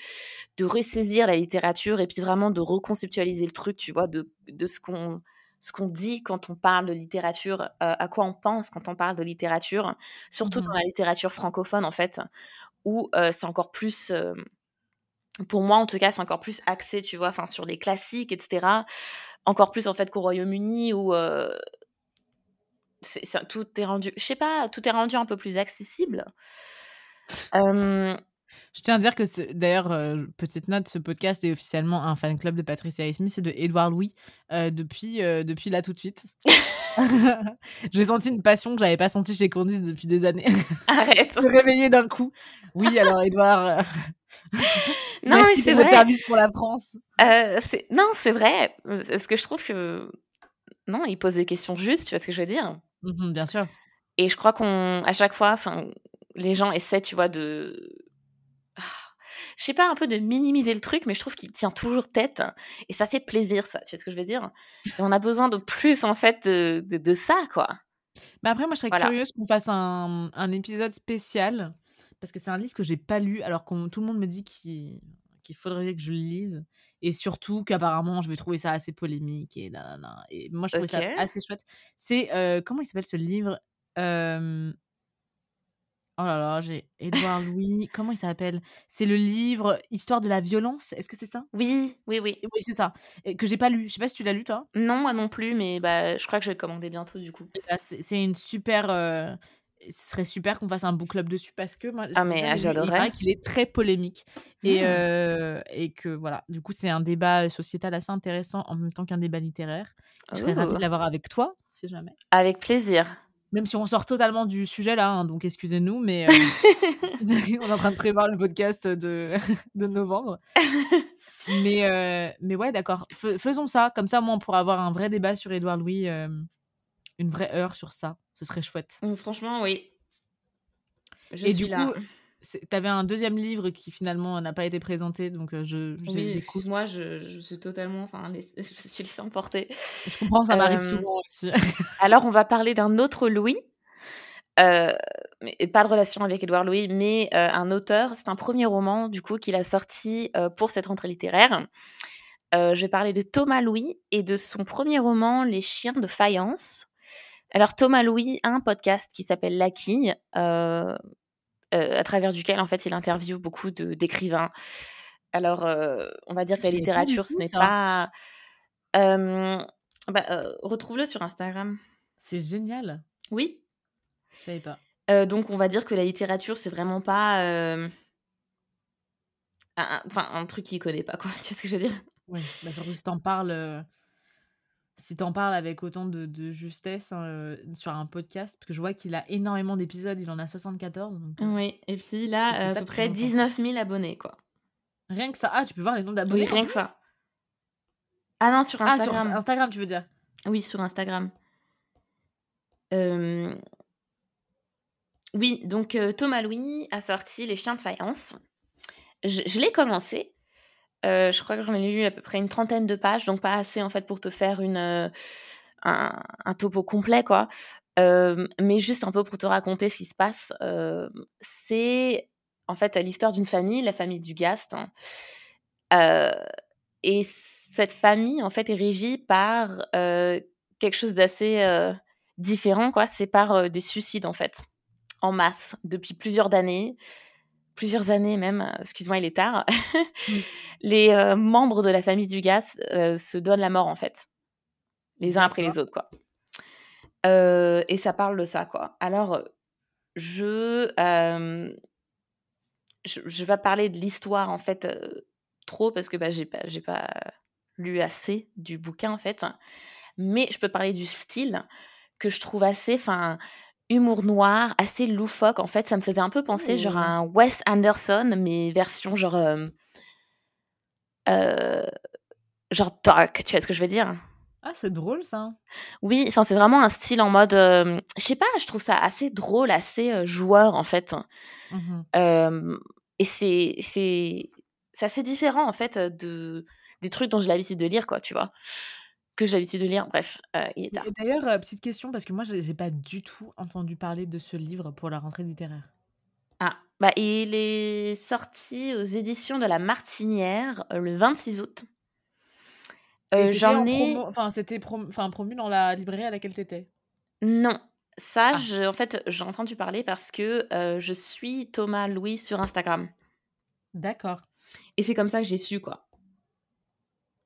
de ressaisir la littérature et puis vraiment de reconceptualiser le truc, tu vois, de, de ce qu'on ce qu'on dit quand on parle de littérature, euh, à quoi on pense quand on parle de littérature, surtout dans la littérature francophone en fait, où c'est encore plus, pour moi en tout cas, c'est encore plus axé, tu vois, enfin sur les classiques, etc. Encore plus en fait qu'au Royaume-Uni où euh, tout est rendu, je sais pas, tout est rendu un peu plus accessible. Euh, Je tiens à dire que, d'ailleurs, euh, petite note, ce podcast est officiellement un fan club de Patricia Highsmith et de Edouard Louis depuis, depuis là tout de suite. [LAUGHS] J'ai senti une passion que j'avais pas sentie chez Candice depuis des années. arrête. [LAUGHS] Se réveiller d'un coup. Oui, alors Edouard, euh, [LAUGHS] Non, mais merci c'est vrai. service pour la France. Euh, c'est- non, c'est vrai. Parce que je trouve que non, il pose des questions justes, tu vois ce que je veux dire? Mhm, bien sûr. Et je crois qu'on, à chaque fois, enfin, les gens essaient, tu vois, de, Ah, je sais pas, un peu de minimiser le truc, mais je trouve qu'il tient toujours tête. Et ça fait plaisir, ça. Tu vois ce que je veux dire? Et on a besoin de plus, en fait, de, de, de ça, quoi. Mais après, moi, je serais Voilà. curieuse qu'on fasse un, un épisode spécial parce que c'est un livre que j'ai pas lu alors que tout le monde me dit qu'il qu'il faudrait que je le lise et surtout qu'apparemment je vais trouver ça assez polémique et nanana. et moi je trouvais ça assez chouette. C'est euh, comment il s'appelle ce livre Euh, Oh là là, j'ai Édouard Louis. [LAUGHS] Comment il s'appelle? C'est le livre Histoire de la violence. Est-ce que c'est ça? Oui, oui, oui. Oui, c'est ça. Et que j'ai pas lu. Je sais pas si tu l'as lu toi. Non, moi non plus, mais bah, je crois que je vais le commander bientôt, du coup. C'est c'est une super. euh, ce serait super qu'on fasse un book club dessus parce que moi, Ah, mais ah, j'adorerais. qu'il est très polémique et, euh, et que voilà. Du coup, c'est un débat sociétal assez intéressant en même temps qu'un débat littéraire. Je serais ravie de l'avoir avec toi, si jamais. Avec plaisir. Même si on sort totalement du sujet là, hein, donc excusez-nous, mais [LAUGHS] euh, [LAUGHS] on est en train de prévoir le podcast de, [LAUGHS] de novembre. Mais, euh, mais ouais, d'accord. Fais- faisons ça. Comme ça, moi, on pourra avoir un vrai débat sur Édouard Louis, euh, une vraie heure sur ça. Ce serait chouette. Mm, Franchement, oui. Je Et suis du là. coup, tu avais un deuxième livre qui finalement n'a pas été présenté, donc euh, je, Oui, excuse-moi, je, je suis totalement. Enfin, [LAUGHS] je suis laissée emporter. Je comprends, ça m'arrive Euh, souvent aussi. [LAUGHS] Alors, on va parler d'un autre Louis. Euh, mais pas de relation avec Édouard Louis, mais euh, un auteur. C'est un premier roman, du coup, qu'il a sorti pour cette rentrée littéraire. Je vais parler de Thomas Louis et de son premier roman, Les chiens de faïence. Alors, Thomas Louis a un podcast qui s'appelle La Quille, euh, euh, à travers duquel, en fait, il interviewe beaucoup de- d'écrivains. Alors, euh, on va dire que la littérature, ce n'est pas... Bah, Retrouve-le sur Instagram. C'est génial. Oui. Je savais pas. Donc, on va dire que la littérature, c'est vraiment pas. un, enfin, un truc qu'il connaît pas, quoi. [LAUGHS] Tu vois ce que je veux dire? Oui, bah, surtout si t'en parles, si t'en parles avec autant de, de justesse euh, sur un podcast, parce que je vois qu'il a énormément d'épisodes, il en a 74. Donc, euh, Oui, et puis Il là, euh, à peu près longtemps. 19 000 abonnés, quoi. Rien que ça. Ah, tu peux voir les noms d'abonnés. Oui, en rien que ça. Ah non, sur Ah, Instagram. sur Instagram, tu veux dire Oui, sur Instagram. Euh, Oui, donc euh, Thomas Louis a sorti Les Chiens de Faïence. Je, je l'ai commencé. Euh, je crois que j'en ai lu à peu près une trentaine de pages, donc pas assez en fait pour te faire euh, un, topo complet, quoi. Euh, mais juste un peu pour te raconter ce qui se passe. C'est en fait l'histoire d'une famille, la famille du Gast. hein. Et cette famille, en fait, est régie par quelque chose d'assez différent, quoi. C'est par des suicides, en fait, en masse, depuis plusieurs années. Plusieurs années même, euh, excuse-moi, il est tard. Mm. [LAUGHS] Les euh, membres de la famille du gaz euh, se donnent la mort, en fait. Les uns après les autres, quoi. Euh, et ça parle de ça, quoi. Alors, je, je, je vais pas parler de l'histoire, en fait, trop, parce que bah, j'ai pas, j'ai pas lu assez du bouquin, en fait. Mais je peux parler du style, que je trouve assez, enfin, humour noir, assez loufoque, en fait. Ça me faisait un peu penser, genre, à un Wes Anderson, mais version, genre... euh, euh, genre dark, tu vois ce que je veux dire? Ah, c'est drôle ça. Oui, enfin c'est vraiment un style en mode, euh, je sais pas, je trouve ça assez drôle, assez euh, joueur en fait. Euh, et c'est c'est c'est assez différent en fait de des trucs dont j'ai l'habitude de lire quoi, tu vois, que j'ai l'habitude de lire. Bref, euh, il est tard. D'ailleurs, euh, petite question, parce que moi, j'ai pas du tout entendu parler de ce livre pour la rentrée littéraire. Ah, bah il est sorti aux éditions de la Martinière euh, le 26 août. J'en en ai Enfin, c'était prom- enfin, promu dans la librairie à laquelle t'étais? non. Ça, Ah. je- en fait, j'ai entendu parler parce que je suis Thomas Louis sur Instagram. D'accord. Et c'est comme ça que j'ai su, quoi.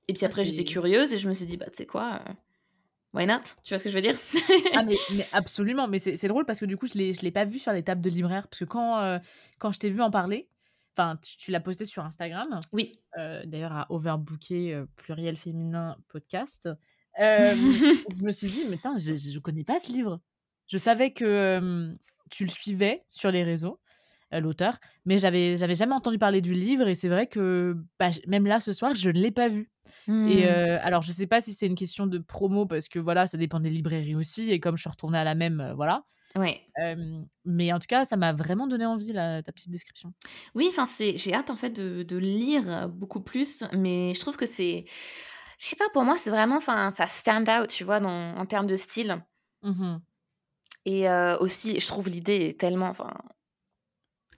Et puis Ah, après, j'étais curieuse et je me suis dit, bah, tu sais quoi, euh, why not? Tu vois ce que je veux dire? Ah, mais, [LAUGHS] mais absolument. Mais c'est drôle parce que du coup, je je l'ai pas vu sur les tables de libraire. Parce que quand, euh, quand je t'ai vu en parler, enfin, tu, tu l'as posté sur Instagram, Oui. euh, d'ailleurs à Overbooké, pluriel féminin podcast, [LAUGHS] je me suis dit, mais je, je connais pas ce livre. Je savais que tu le suivais sur les réseaux, l'auteur, mais j'avais j'avais jamais entendu parler du livre et c'est vrai que bah, même là ce soir, je ne l'ai pas vu. Et euh, alors, je sais pas si c'est une question de promo parce que voilà, ça dépend des librairies aussi et comme je suis retournée à la même, euh, voilà. Ouais. Euh, mais en tout cas, ça m'a vraiment donné envie la, ta petite description. Oui, enfin, c'est... j'ai hâte, en fait, de, de lire beaucoup plus, mais je trouve que c'est... Je sais pas, pour moi, c'est vraiment, enfin, ça stand out, tu vois, dans, en termes de style. Mhm. Et aussi, je trouve l'idée tellement, enfin,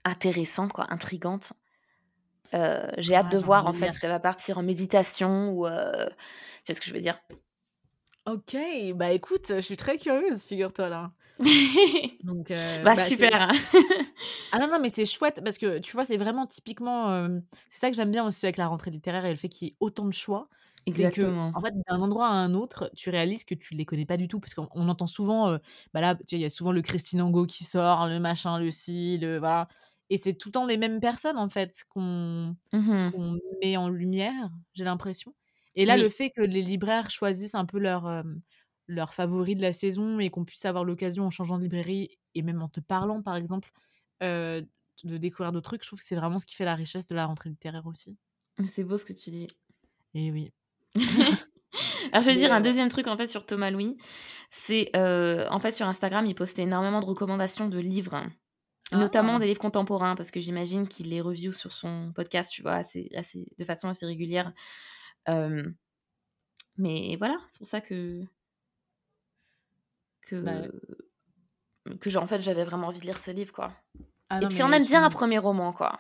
intéressante, quoi, intrigante. Euh, j'ai hâte Ah, de j'ai voir, en de fait, si ça va partir en méditation ou... euh, Tu sais ce que je veux dire? Ok, bah écoute, je suis très curieuse, figure-toi là. [LAUGHS] Donc, euh, Bah, c'est- super. [LAUGHS] Ah non, non, mais c'est chouette parce que tu vois, c'est vraiment typiquement. euh, c'est ça que j'aime bien aussi avec la rentrée littéraire et le fait qu'il y ait autant de choix. C'est que, Exactement. en fait, d'un endroit à un autre, tu réalises que tu les connais pas du tout. Parce qu'on on entend souvent, euh, bah là, tu il y a souvent le Christine Angot qui sort, le machin, le ci, le. Voilà. Et c'est tout le temps les mêmes personnes, en fait, qu'on qu'on met en lumière, j'ai l'impression. Et là, Oui. le fait que les libraires choisissent un peu leur, euh, leur favori de la saison et qu'on puisse avoir l'occasion, en changeant de librairie et même en te parlant, par exemple, euh, de découvrir d'autres trucs, je trouve que c'est vraiment ce qui fait la richesse de la rentrée littéraire aussi. C'est beau ce que tu dis. Et oui. [LAUGHS] Alors, je vais dire un deuxième truc en fait sur Thomas Louis. C'est euh, en fait sur Instagram, il postait énormément de recommandations de livres, hein. notamment Ah. des livres contemporains, parce que j'imagine qu'il les review sur son podcast, tu vois, assez, assez, de façon assez régulière. Euh, mais voilà, c'est pour ça que que Bah, que en fait j'avais vraiment envie de lire ce livre quoi. ah Et puis on aime bien un premier roman quoi.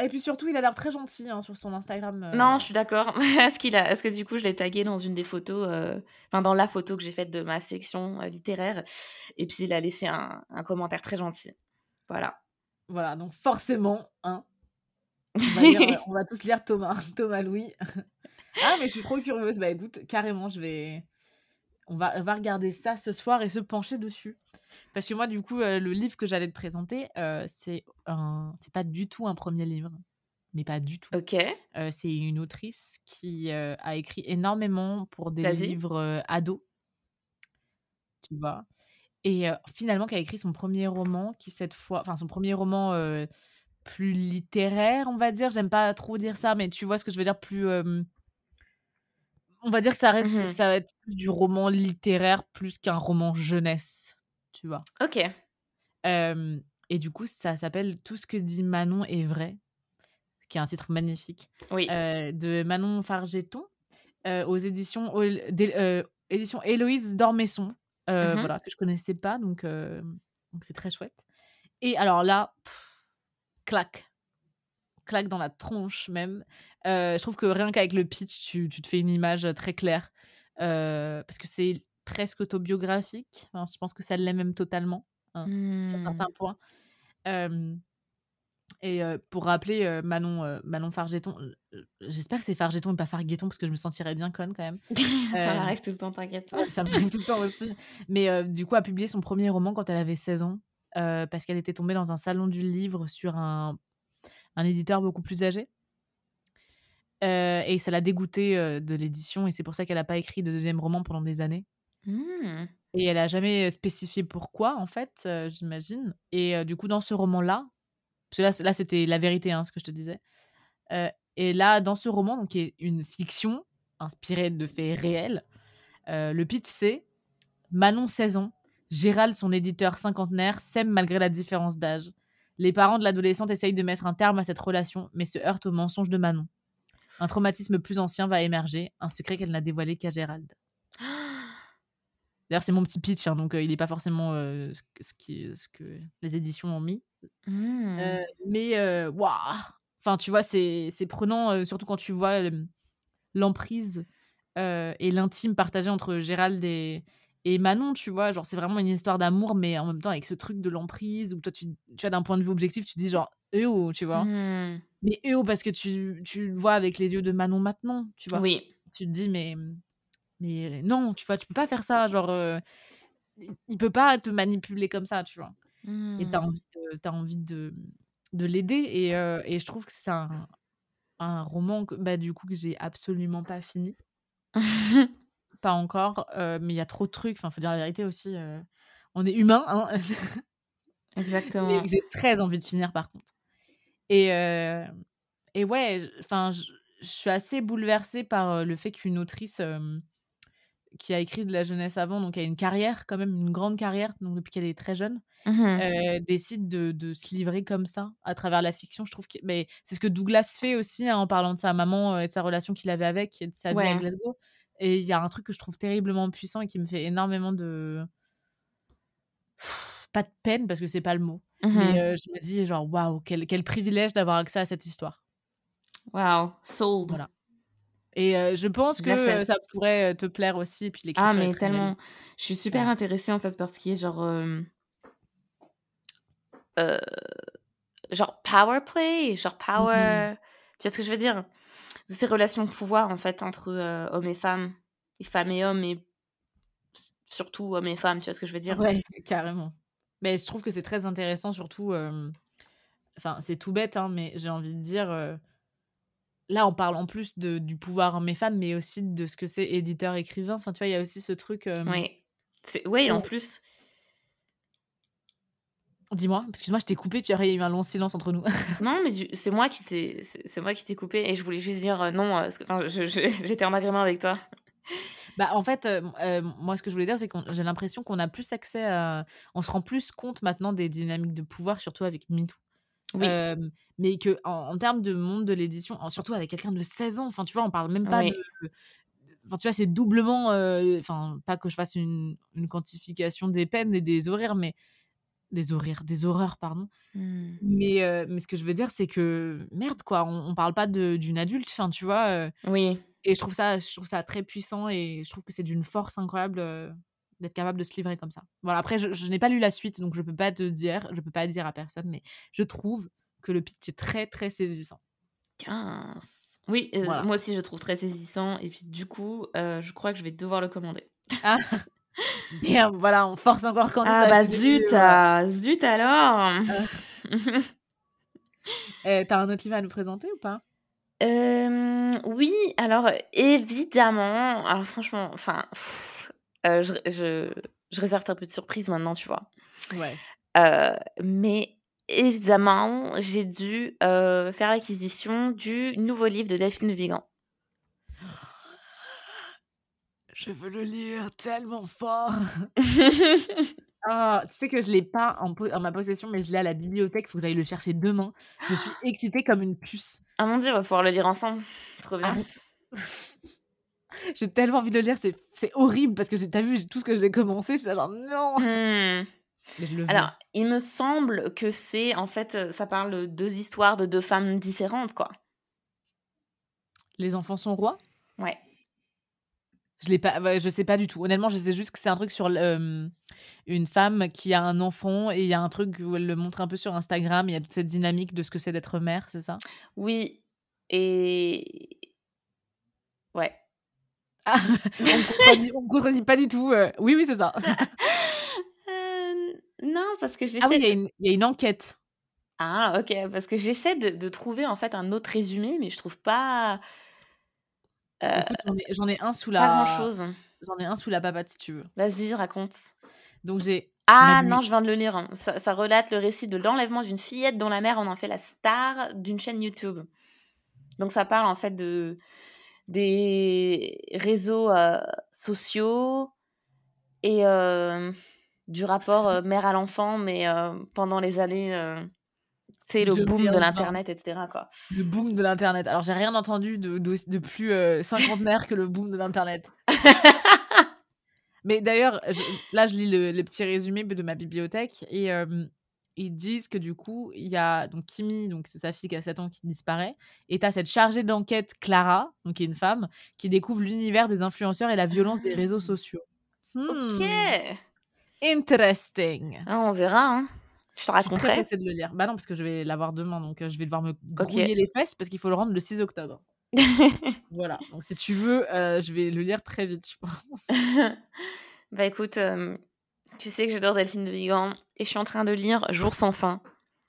Et puis surtout, il a l'air très gentil hein, sur son Instagram. euh, Non, je suis d'accord. [LAUGHS] Est-ce qu'il a, est-ce que du coup je l'ai tagué dans une des photos, euh, enfin dans la photo que j'ai faite de ma section euh, littéraire, et puis il a laissé un, un commentaire très gentil. Voilà. Voilà, donc forcément, hein, [LAUGHS] on, va lire, euh, on va tous lire Thomas, [LAUGHS] Thomas Louis. [LAUGHS] ah, mais je suis trop curieuse. Bah écoute, carrément, je vais. on va, on va regarder ça ce soir et se pencher dessus. Parce que moi, du coup, euh, le livre que j'allais te présenter, euh, c'est un... c'est pas du tout un premier livre. Mais pas du tout. Ok. Euh, c'est une autrice qui a écrit énormément pour des livres ados. Tu vois? Et euh, finalement, qui a écrit son premier roman, qui cette fois. Enfin, son premier roman euh, plus littéraire, on va dire. J'aime pas trop dire ça, mais tu vois ce que je veux dire, plus. euh, on va dire que ça reste. Mhm. Ça va être plus du roman littéraire plus qu'un roman jeunesse. Tu vois. Ok. Et du coup, ça s'appelle Tout ce que dit Manon est vrai, qui est un titre magnifique, Oui. de Manon Fargeton, aux éditions, euh, éditions Héloïse Dormesson, euh, Mhm. voilà, que je connaissais pas, donc euh, donc c'est très chouette. Et alors là, pff, claque, claque dans la tronche même. Euh, je trouve que rien qu'avec le pitch, tu, tu te fais une image très claire, euh, parce que c'est presque autobiographique, Enfin, je pense que ça l'est même totalement sur Hmm. certains points. Et euh, pour rappeler euh, Manon, euh, Manon Fargeton, j'espère que c'est Fargeton et pas Fargueton parce que je me sentirais bien conne quand même. [LAUGHS] [LAUGHS] ça m'arrive tout le temps, t'inquiète. Ça me arrive tout le temps aussi. Mais du coup, a publié son premier roman quand elle avait 16 ans parce qu'elle était tombée dans un salon du livre sur un, un éditeur beaucoup plus âgé. Et ça l'a dégoûtée de l'édition et c'est pour ça qu'elle n'a pas écrit de deuxième roman pendant des années. Hmm. Et elle a jamais spécifié pourquoi, en fait, j'imagine. Et du coup, dans ce roman-là, parce que là, c'était la vérité, hein, ce que je te disais. Euh, et là, dans ce roman, qui est une fiction inspirée de faits réels, euh, le pitch, c'est Manon, 16 ans, Gérald, son éditeur cinquantenaire, s'aiment malgré la différence d'âge. Les parents de l'adolescente essayent de mettre un terme à cette relation, mais se heurtent au mensonge de Manon. Un traumatisme plus ancien va émerger, un secret qu'elle n'a dévoilé qu'à Gérald. D'ailleurs, c'est mon petit pitch, hein, donc euh, il n'est pas forcément euh, ce, que, ce qui- ce que les éditions ont mis. Euh, mais, euh, waouh Enfin, tu vois, c'est c'est prenant, surtout quand tu vois l'emprise et l'intime partagé entre Gérald et, et Manon, tu vois. Genre, c'est vraiment une histoire d'amour, mais en même temps avec ce truc de l'emprise où toi, tu, tu vois, d'un point de vue objectif, tu dis genre, eh oh, tu vois. Hmm. Mais eh oh, parce que tu, tu le vois avec les yeux de Manon maintenant, tu vois Oui. tu te dis mais mais non tu vois tu peux pas faire ça genre euh, il- peut pas te manipuler comme ça tu vois et t'as Hmm. envie de, t'as envie de, de l'aider et, euh, et je trouve que c'est un, un roman que, bah, du coup que j'ai absolument pas fini [LAUGHS] pas encore euh, mais il y a trop de trucs enfin faut dire la vérité aussi on est humain hein [LAUGHS] Exactement. j'ai très envie de finir par contre et et ouais enfin je suis assez bouleversée par le fait qu'une autrice qui a écrit de la jeunesse avant, donc a une carrière quand même, une grande carrière, donc depuis qu'elle est très jeune, Mhm. euh, décide de, de se livrer comme ça à travers la fiction. Je trouve que mais c'est ce que Douglas fait aussi hein, en parlant de sa maman euh, et de sa relation qu'il avait avec et de sa vie à. Glasgow. Et il y a un truc que je trouve terriblement puissant et qui me fait énormément de pas de peine parce que c'est pas le mot, mais euh, je me dis genre waouh quel, quel privilège d'avoir accès à cette histoire. Wow. Sold. Voilà. Et euh, je pense que euh, ça pourrait te plaire aussi. Et puis Ah, mais belle. tellement. Je suis super Ouais. intéressée en fait par ce qui est genre. euh, genre power play, genre Mhm. power. Tu vois ce que je veux dire? De Ces relations de pouvoir en fait entre hommes et femmes, et femmes et hommes, et surtout hommes et femmes, tu vois ce que je veux dire? Ouais, [LAUGHS] carrément. Mais je trouve que c'est très intéressant, surtout. Enfin, c'est tout bête, hein, mais j'ai envie de dire. Là, on parle en plus de, du pouvoir homme-femme, mais aussi de ce que c'est éditeur-écrivain. Enfin, tu vois, il y a aussi ce truc. euh, Oui. C'est- Oui, en plus. Dis-moi, excuse-moi, je t'ai coupé, puis après, il y a eu un long silence entre nous. [LAUGHS] Non, mais du- c'est moi qui t'ai, c'est moi qui t'ai coupé et je voulais juste dire euh, non. euh, parce que, enfin, [LAUGHS] j'étais en agrément avec toi. Bah, en fait, euh, moi, ce que je voulais dire, c'est que j'ai l'impression qu'on a plus accès à. On se rend plus compte maintenant des dynamiques de pouvoir, surtout avec MeToo. Oui. Euh, mais que en, en termes de monde de l'édition, surtout avec quelqu'un de 16 ans, enfin, tu vois, on parle même pas Oui. de. Enfin, tu vois, c'est doublement. euh, Enfin, pas que je fasse une, une quantification des peines et des horaires, mais. Des horaires, des horreurs, pardon. Hmm. Mais, euh, mais ce que je veux dire, c'est que. Merde, quoi, on, on parle pas d'une adulte, enfin, tu vois. Oui. et je trouve ça je trouve ça très puissant et je trouve que c'est d'une force incroyable d'être capable de se livrer comme ça voilà après je, je n'ai pas lu la suite donc je peux pas te dire je peux pas dire à personne mais je trouve que le pitch est très très saisissant 15. Oui, euh, Voilà. moi aussi je trouve très saisissant et puis du coup, euh, je crois que je vais devoir le commander. Ah, [LAUGHS] Damn, voilà, on force encore quand Ah bah zut, euh, zut alors. [LAUGHS] Eh, T'as un autre livre à nous présenter ou pas? Oui, alors évidemment, alors franchement, enfin, pff, euh, je, je, je réserve un peu de surprise maintenant, tu vois. Ouais. Euh, mais évidemment, j'ai dû euh, faire l'acquisition du nouveau livre de Delphine Vigan. [GASPS] Je veux le lire tellement fort. [LAUGHS] [LAUGHS] Ah, tu sais que je l'ai pas en, ma possession, mais je l'ai à la bibliothèque. Il faut que j'aille le chercher demain. Je suis [GASPS] excitée comme une puce. Ah mon dieu, on va pouvoir le lire ensemble. Trop bien. [LAUGHS] J'ai tellement envie de le lire, c'est c'est horrible parce que j'ai- t'as vu j'ai- tout ce que j'ai commencé, je suis là genre non. Hmm. Mais je le veux. Alors, il me semble que c'est, en fait, euh, ça parle de deux histoires de deux femmes différentes, quoi. Les enfants sont rois? Ouais. Je l'ai pas, je sais pas du tout. Honnêtement, je sais juste que c'est un truc sur euh, une femme qui a un enfant et il y a un truc où elle le montre un peu sur Instagram. Il y a toute cette dynamique de ce que c'est d'être mère, c'est ça? Oui. Et. Ah, on me contredit, pas du tout. euh. Oui, oui, c'est ça. [LAUGHS] Euh, non, parce que j'essaie. Ah oui, il y, a de- une- il y a une enquête. Ah, ok. Parce que j'essaie de, de trouver, en fait, un autre résumé, mais je trouve pas. euh, j'en ai, un sous pas la. grand chose. J'en ai un sous la papate si tu veux. Vas-y, raconte. Donc j'ai. Ah non, je viens de le lire. hein. Ça, ça relate le récit de l'enlèvement d'une fillette dont la mère en en fait la star d'une chaîne YouTube. Donc ça parle en fait de des réseaux euh, sociaux et euh, du rapport euh, mère à l'enfant, mais pendant les années, tu sais, le boom de 2020. l'internet, etc. Quoi. Le boom de l'internet. Alors j'ai rien entendu de, de, de plus cinquantenaire que le boom de l'internet. [LAUGHS] Mais d'ailleurs, là, je lis le, le petit résumé de ma bibliothèque et ils disent que du coup, il y a donc Kimi, donc c'est sa fille qui a 7 ans qui disparaît, et t'as cette chargée d'enquête Clara, donc qui est une femme, qui découvre l'univers des influenceurs et la violence des réseaux sociaux. Ok. Hmm, Interesting. Ah, on verra. Hein. Je te Je suis très raconterai. de le lire. Bah non, parce que je vais l'avoir demain, donc euh, je vais devoir me grouiller les fesses parce qu'il faut le rendre le 6 octobre. [LAUGHS] Voilà, donc si tu veux, euh, je vais le lire très vite, je pense. [LAUGHS] Bah écoute, euh, tu sais que j'adore Delphine de Vigan et je suis en train de lire Jour sans fin,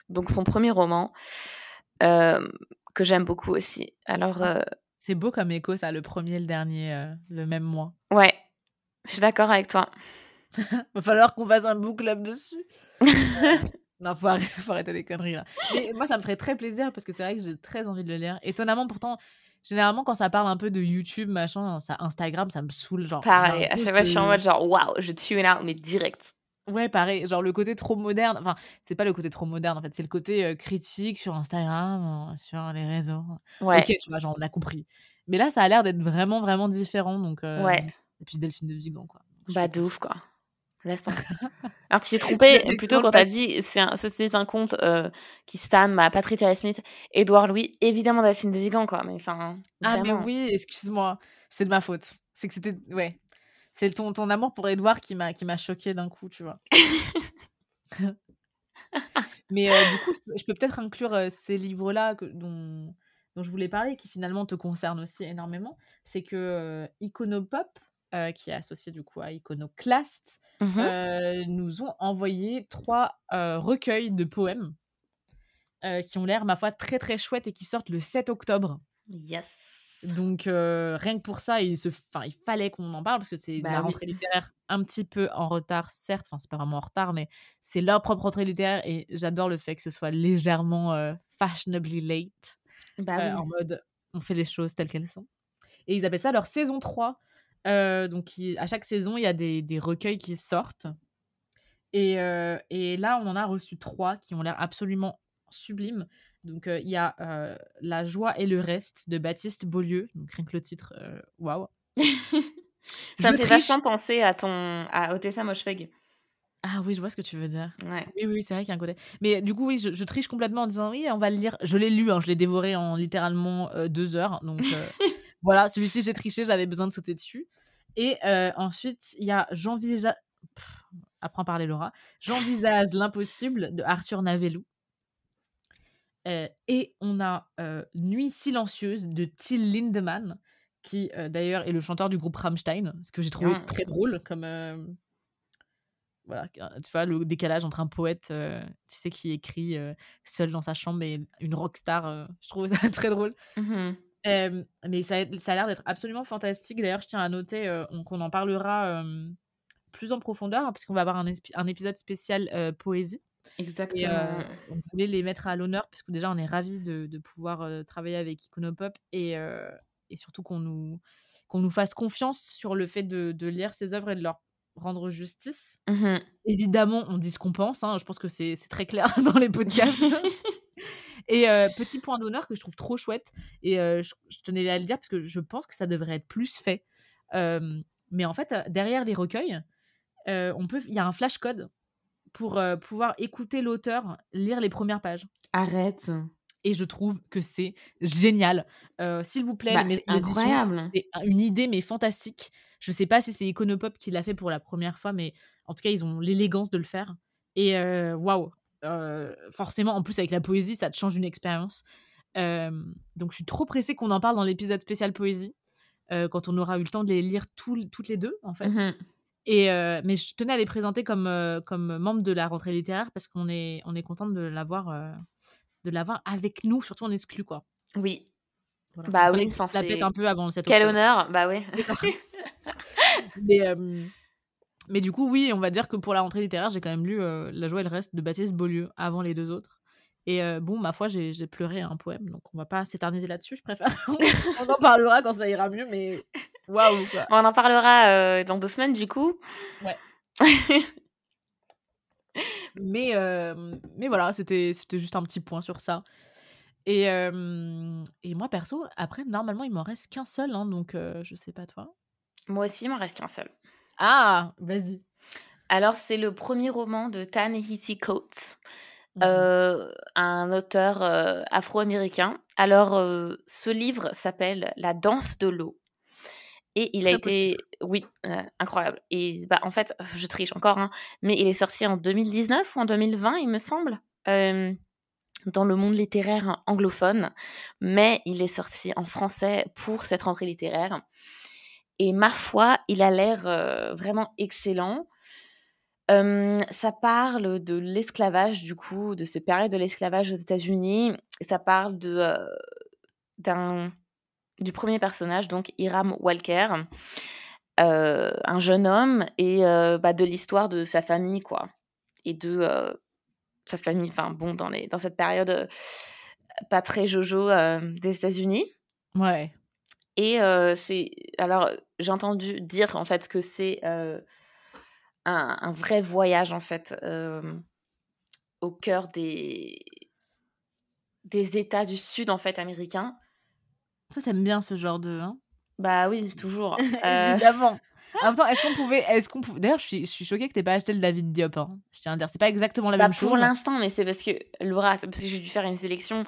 donc son premier roman, euh, que j'aime beaucoup aussi. Alors, euh, C'est beau comme écho, ça, le premier et le dernier, euh, le même mois. ouais, je suis d'accord avec toi. [LAUGHS] Va falloir qu'on fasse un book club dessus. [LAUGHS] Non, faut arrêter, faut arrêter les conneries là. Mais moi, ça me ferait très plaisir parce que c'est vrai que j'ai très envie de le lire. Étonnamment, pourtant, généralement, quand ça parle un peu de YouTube, machin, ça, Instagram, ça me saoule. Genre, Pareil, à chaque fois je suis en mode genre waouh, je tune out, mais direct. Ouais, pareil, genre le côté trop moderne. Enfin, c'est pas le côté trop moderne, en fait, c'est le côté euh, critique sur Instagram, euh, sur les réseaux. Ouais, Ok, tu vois, genre, on a compris. Mais là, ça a l'air d'être vraiment, vraiment différent. Donc, euh, ouais, Et puis Delphine de Vigan, quoi. Je bah de ouf quoi. Laisse tomber. [LAUGHS] Alors tu t'es trompé plutôt quand t'as dit c'est un, un compte euh, qui stan ma Patricia Smith, Edouard Louis, évidemment Delphine de Vigan quoi, mais enfin Ah, mais vraiment. oui, excuse-moi. C'est de ma faute. C'est que c'était. Ouais. C'est ton, ton amour pour Edouard qui m'a qui m'a choqué d'un coup, tu vois. [LAUGHS] mais euh, du coup, je peux, peut-être inclure euh, ces livres-là que- dont, dont je voulais parler, qui finalement te concernent aussi énormément. C'est que euh, Iconopop, euh, qui est associé du coup à Iconoclast, Mhm. euh, nous ont envoyé trois recueils de poèmes qui ont l'air, ma foi, très très chouettes et qui sortent le 7 octobre. Yes. Donc euh, rien que pour ça, il, se... enfin, il fallait qu'on en parle parce que c'est Bah la oui. rentrée littéraire un petit peu en retard, certes. Enfin, c'est pas vraiment en retard, mais c'est leur propre rentrée littéraire et j'adore le fait que ce soit légèrement euh, fashionably late, Bah euh, oui. en mode on fait les choses telles qu'elles sont. Et ils appellent ça leur saison 3. Euh, donc il- à chaque saison, il y a des, des recueils qui sortent. Et, et là, on en a reçu trois qui ont l'air absolument sublimes. Donc, euh, il y a euh, La joie et le reste de Baptiste Beaulieu. Donc, rien que le titre, waouh. [LAUGHS] Ça Je me fait triche. vachement penser à ton à Otessa Moshfegh. Ah oui, je vois ce que tu veux dire. Ouais. Oui, oui, c'est vrai qu'il y a un côté. Mais du coup, oui, je, je triche complètement en disant oui, on va le lire. Je l'ai lu, hein, je l'ai dévoré en littéralement deux heures. Donc [LAUGHS] voilà, celui-ci, j'ai triché, j'avais besoin de sauter dessus. Et ensuite, il y a J'envisage. Pff, Apprends à parler, Laura. J'envisage l'impossible de Arthur Navellou. Euh, et on a euh, Nuit silencieuse de Till Lindemann, qui d'ailleurs est le chanteur du groupe Rammstein, ce que j'ai trouvé Ah. très drôle comme voilà, tu vois le décalage entre un poète, tu sais, qui écrit seul dans sa chambre et une rockstar, je trouve ça [LAUGHS] très drôle. Mmh mais ça ça a l'air d'être absolument fantastique. D'ailleurs, je tiens à noter, qu'on en parlera, plus en profondeur, hein, puisqu'on va avoir un épisode spécial, heu, et Exactement. heu, on voulait les mettre à l'honneur parce que déjà on est ravis de de pouvoir, heu, travailler avec Iconopop et heu et surtout qu'on nous qu'on nous fasse confiance sur le fait de de lire ces œuvres et de leur rendre justice. Mmh Évidemment, on dit ce qu'on pense, hein, je pense que c'est très clair [LAUGHS] dans les podcasts. [LAUGHS] Et petit point d'honneur que je trouve trop chouette et je je tenais à le dire parce que je pense que ça devrait être plus fait. Mais en fait, derrière les recueils, on peut il y a un flash code pour, pouvoir écouter l'auteur lire les premières pages Arrête. et je trouve que c'est génial. S'il vous plaît, Bah, c'est incroyable. c'est un une idée mais fantastique. Je sais pas si c'est Iconopop qui l'a fait pour la première fois, mais en tout cas, ils ont l'élégance de le faire et waouh! Forcément, en plus avec la poésie, ça te change une expérience. Donc je suis trop pressée qu'on en parle dans l'épisode spécial poésie, quand on aura eu le temps de les lire toutes les 2 en fait Mmh et heu, mais je tenais à les présenter comme, heu, comme membres de la rentrée littéraire parce qu'on est on est contente de l'avoir, de l'avoir avec nous, surtout en exclu, quoi. Oui. Voilà. Bah oui, enfin, la pète un peu avant 7 quel honneur. Bah oui. [LAUGHS] Mais, hem, mais du coup, oui, on va dire que pour la rentrée littéraire, j'ai quand même lu, La joie et le reste de Baptiste Beaulieu avant les 2 autres et bon, ma foi, j'ai j'ai pleuré un poème, donc on va pas s'éterniser là-dessus, je préfère [LAUGHS] on en parlera quand ça ira mieux, mais waouh. [LAUGHS] On en parlera, heu, dans 2 semaines du coup. Ouais. [LAUGHS] Mais, hem, mais voilà, c'était juste un petit point sur ça et hem et moi perso, après normalement, il m'en reste qu'un seul, hein, donc je sais pas toi? Moi aussi, il m'en reste qu'un seul. Ah! Vas-y. Alors, c'est le premier roman de Ta-Nehisi Coates, Mmh un auteur, afro-américain. Alors, ce livre s'appelle La danse de l'eau et il a été oui, incroyable et bah, en fait, [LAUGHS] je triche encore, hein, mais il est sorti en 2019 ou en 2020, il me semble, dans le monde littéraire anglophone, mais il est sorti en français pour cette rentrée littéraire et ma foi, il a l'air, vraiment excellent. Ça parle de l'esclavage du coup, de ces périodes de l'esclavage aux États-Unis. Ça parle de, d'un du premier personnage donc Hiram Walker, heu, un jeune homme et heu, bah, de l'histoire de sa famille quoi et de, heu, sa famille, enfin bon dans les dans cette période, pas très jojo, des États-Unis Ouais. et c'est alors j'ai entendu dire en fait que c'est, un un vrai voyage en fait, au cœur des des États du sud en fait américains. Toi, tu aimes bien ce genre de hein? Bah oui, toujours, heu, [LAUGHS] Évidemment. [LAUGHS] En même temps, est-ce qu'on pouvait est-ce qu'on pouvait d'ailleurs, je suis je suis choquée que tu aies pas acheté le David Diop, hein. Je tiens à dire, c'est pas exactement la bah même pour chose. l'instant, mais c'est parce que Laura, c'est parce que j'ai dû faire une sélection,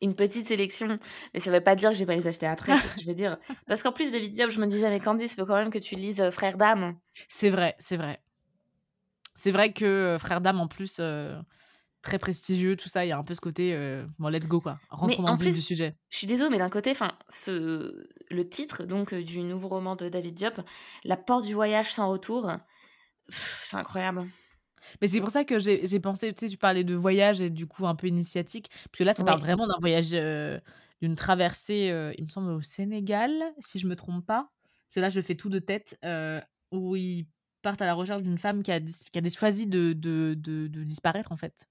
une petite sélection, mais ça veut pas dire que je vais pas les acheter après, c'est ce que je veux dire. [LAUGHS] Parce qu'en plus David Diop, je me disais: «Mais Candice, il faut quand même que tu lises, heu, Frères d'âme». C'est vrai, c'est vrai. C'est vrai que, heu, Frères d'âme en plus, heu, très prestigieux, tout ça, il y a un peu ce côté, heu, bon let's go quoi, Mais rentrons dans en le plus, du sujet. je suis désolée, mais d'un côté, enfin, ce le titre donc heu, du nouveau roman de David Diop, La porte du voyage sans retour, c'est incroyable. Mais c'est pour ça que j'ai pensé, tu sais, tu parlais de voyage et du coup un peu initiatique, parce que là, ça parle vraiment d'un voyage, heu, d'une traversée, il me semble au Sénégal, si je me trompe pas. Parce que là, je fais tout de tête, où ils partent à la recherche d'une femme qui a qui a choisi de de de de disparaître en fait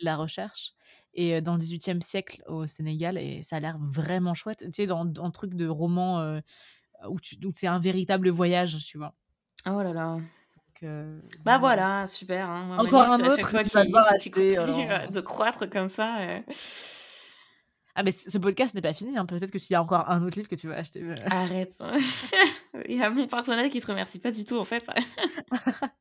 la recherche et heu, dans le 18e siècle au Sénégal et ça a l'air vraiment chouette. Tu sais, dans le truc de roman, heu, où où c'est un véritable voyage, tu vois? Oh là là. Heu, Bah voilà. super, hein, Encore un autre qui qui oh continue, non. heu, de croître comme ça. Ah mais ce podcast n'est pas fini, hein, peut-être que s'il y a encore un autre livre que tu vas acheter, heu Arrête. [LAUGHS] Il y a mon partenaire qui te remercie pas du tout en fait. [LAUGHS]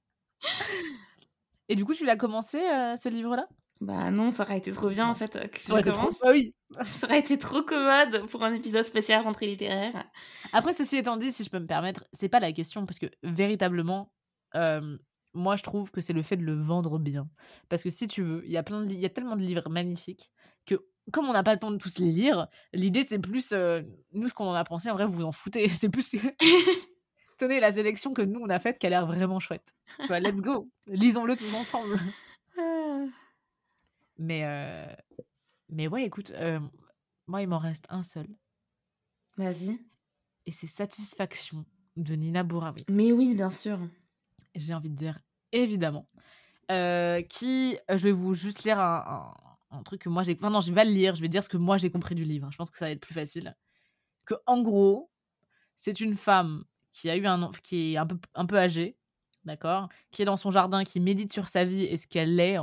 Et du coup, tu l'as commencé, heu, ce livre-là? Bah non, ça aurait été trop bien en fait, que Ça je trop commence. bah oui. [LAUGHS] Ça aurait été trop commode pour un épisode spécial rentrée littéraire. Après ceci étant dit, si je peux me permettre, c'est pas la question parce que véritablement, hem, moi je trouve que c'est le fait de le vendre bien. Parce que si tu veux, il y a plein de li il y a tellement de livres magnifiques comme on n'a pas le temps de tous les lire, l'idée c'est plus nous ce qu'on en a pensé. En vrai, vous vous en foutez. [LAUGHS] C'est plus [LAUGHS] tenez la sélection que nous on a faite qui a l'air vraiment chouette. Tu vois, let's go, [LAUGHS] lisons-le tous ensemble. Ah. mais mais ouais, écoute, moi il m'en reste un seul. Vas-y. Et c'est Satisfaction de Nina Bouraoui. Mais oui, bien sûr. J'ai envie de dire évidemment. qui, je vais vous juste lire un, un, truc que moi j'ai. Enfin, non, je vais le lire, je vais dire ce que moi j'ai compris du livre. Je pense que ça va être plus facile. Que, en gros, c'est une femme qui a eu un. qui est un peu, un peu âgée, d'accord Qui est dans son jardin, qui médite sur sa vie et ce qu'elle est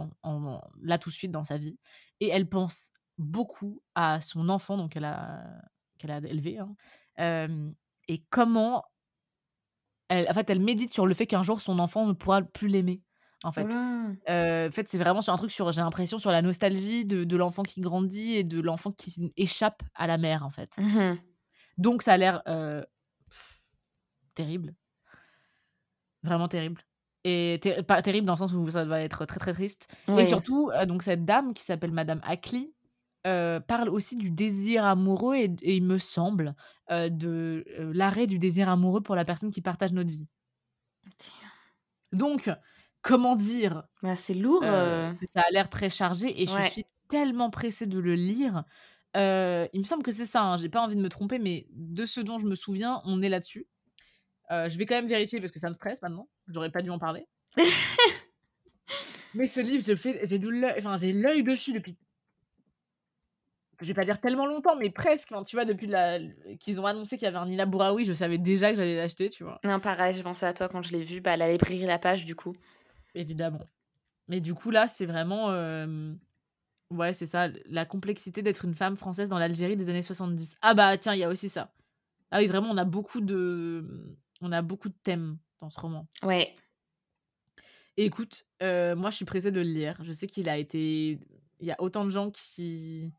là tout de suite dans sa vie. Et elle pense beaucoup à son enfant, donc elle a, qu'elle a élevé, hein, et comment elle, en fait, elle médite sur le fait qu'un jour son enfant ne pourra plus l'aimer. En fait, en fait, c'est vraiment sur un truc sur, j'ai l'impression, sur la nostalgie de, de l'enfant qui grandit et de l'enfant qui échappe à la mère, en fait. Mmh donc, ça a l'air terrible, vraiment terrible. Et pas terrible dans le sens où ça va être très très triste. Et surtout, donc cette dame qui s'appelle Madame Ackley, parle aussi du désir amoureux et, il me semble de l'arrêt du désir amoureux pour la personne qui partage notre vie. Donc, comment dire? Bah, C'est lourd. Ça a l'air très chargé et je suis tellement pressée de le lire. il me semble que c'est ça, hein, j'ai pas envie de me tromper, mais de ce dont je me souviens, on est là-dessus. je vais quand même vérifier parce que ça me presse maintenant. J'aurais pas dû en parler. [LAUGHS] mais ce livre, j'ai l'œil dessus depuis je vais pas dire tellement longtemps, mais presque. tu vois, depuis la... qu'ils ont annoncé qu'il y avait un Nina Bouraoui, je savais déjà que j'allais l'acheter, tu vois. Non, pareil, je pensais à toi quand je l'ai vu. Bah, elle allait briller la page, du coup. Évidemment. Mais du coup, là, c'est vraiment. Ouais, c'est ça, la complexité d'être une femme française dans l'Algérie des années 70. Ah bah, tiens, il y a aussi ça. Ah oui, vraiment, on a beaucoup de. On a beaucoup de thèmes dans ce roman. Ouais. écoute, moi, je suis pressée de le lire. Je sais qu'il a été. Il y a autant de gens qui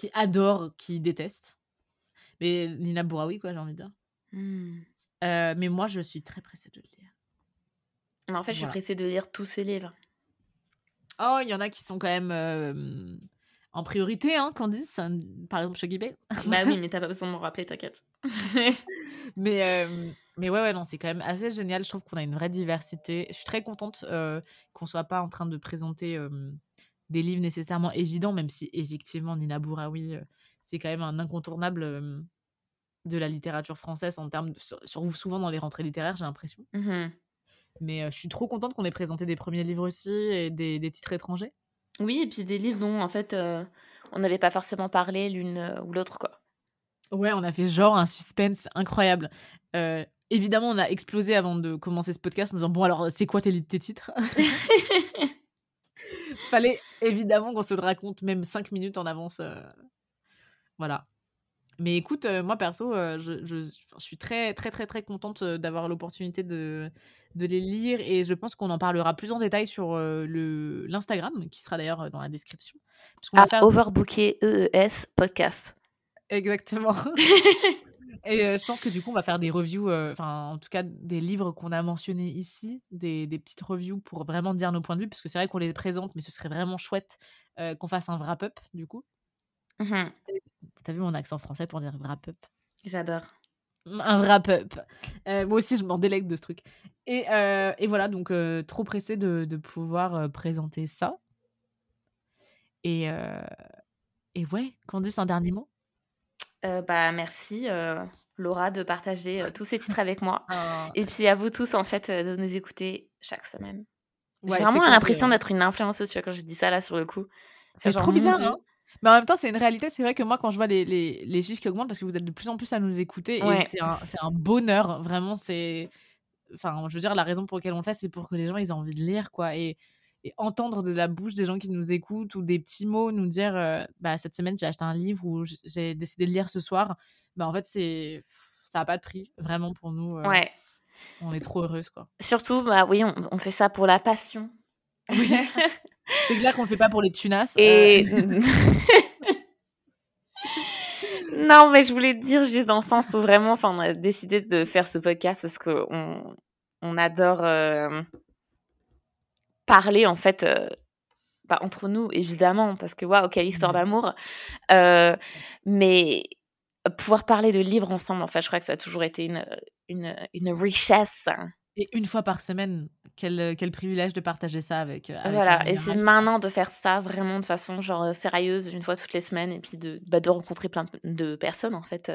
qui adore, qui déteste. Mais Nina Bouraoui, quoi, j'ai envie de dire. Mmh. Euh, mais moi, je suis très pressée de le lire. Mais en fait, je suis pressée de lire tous ces livres. Oh, il y en a qui sont quand même euh, en priorité, hein, Candice. Par exemple, Shuggy Bay. bah oui, [LAUGHS] mais t'as pas besoin de me rappeler, t'inquiète. [LAUGHS] mais, euh, mais ouais, ouais, non, c'est quand même assez génial. Je trouve qu'on a une vraie diversité. Je suis très contente qu'on soit pas en train de présenter des livres nécessairement évidents, même si effectivement Nina Bouraoui, euh, c'est quand même un incontournable de la littérature française en termes, de, sur, souvent dans les rentrées littéraires, j'ai l'impression. Mmh Mais euh, je suis trop contente qu'on ait présenté des premiers livres aussi et des, titres étrangers. Oui, et puis des livres dont en fait euh, on n'avait pas forcément parlé l'une ou l'autre, quoi. Ouais, on a fait genre un suspense incroyable. évidemment, on a explosé avant de commencer ce podcast en disant Bon, alors, c'est quoi tes, tes titres? [LAUGHS] Fallait évidemment qu'on se le raconte même cinq minutes en avance. Euh, voilà. Mais écoute, euh, moi perso, euh, je, je, suis très très très très contente d'avoir l'opportunité de, de les lire et je pense qu'on en parlera plus en détail sur le l'Instagram qui sera d'ailleurs dans la description. À faire... Overbooké EES podcast. Exactement. [LAUGHS] [LAUGHS] Et je pense que du coup, on va faire des reviews, enfin, en tout cas, des livres qu'on a mentionnés ici, des, des, petites reviews pour vraiment dire nos points de vue, parce que c'est vrai qu'on les présente, mais ce serait vraiment chouette qu'on fasse un wrap-up, du coup. Mmh T'as vu mon accent français pour dire wrap-up J'adore. Un wrap-up. moi aussi, je m'en délecte de ce truc. Et, et voilà, donc trop pressé de, de pouvoir présenter ça. Et, et ouais, Candice, un dernier mot? Euh, bah, merci euh, Laura de partager euh, tous ces titres avec moi. Ah. [LAUGHS] Et puis à vous tous en fait de nous écouter chaque semaine. J'ai vraiment l'impression d'être une influenceuse tu vois, quand je dis ça là sur le coup. C'est trop bizarre. Hein? Mais en même temps, c'est une réalité. C'est vrai que moi, quand je vois les, les, les, chiffres qui augmentent, parce que vous êtes de plus en plus à nous écouter, et c'est un, un, bonheur. Vraiment, c'est. Enfin, je veux dire, la raison pour laquelle on le fait, c'est pour que les gens ils aient envie de lire, quoi. Et, et entendre de la bouche des gens qui nous écoutent ou des petits mots nous dire euh, bah cette semaine j'ai acheté un livre ou j'ai décidé de lire ce soir bah en fait c'est ça a pas de prix vraiment pour nous euh, ouais on est trop heureuse quoi surtout bah oui on, fait ça pour la passion [LAUGHS] c'est clair qu'on le fait pas pour les tunas et euh. [LAUGHS] non mais je voulais dire juste dans le sens où vraiment enfin on a décidé de faire ce podcast parce que on, adore parler en fait euh, Pas entre nous, évidemment, parce que waouh, quelle histoire d'amour. Euh, mais pouvoir parler de livres ensemble, en fait, je crois que ça a toujours été une, une, une richesse. Et une fois par semaine, quel, quel privilège de partager ça avec. avec voilà, et c'est maintenant de faire ça vraiment de façon genre sérieuse, une fois toutes les semaines, et puis de, bah, de rencontrer plein de personnes, en fait,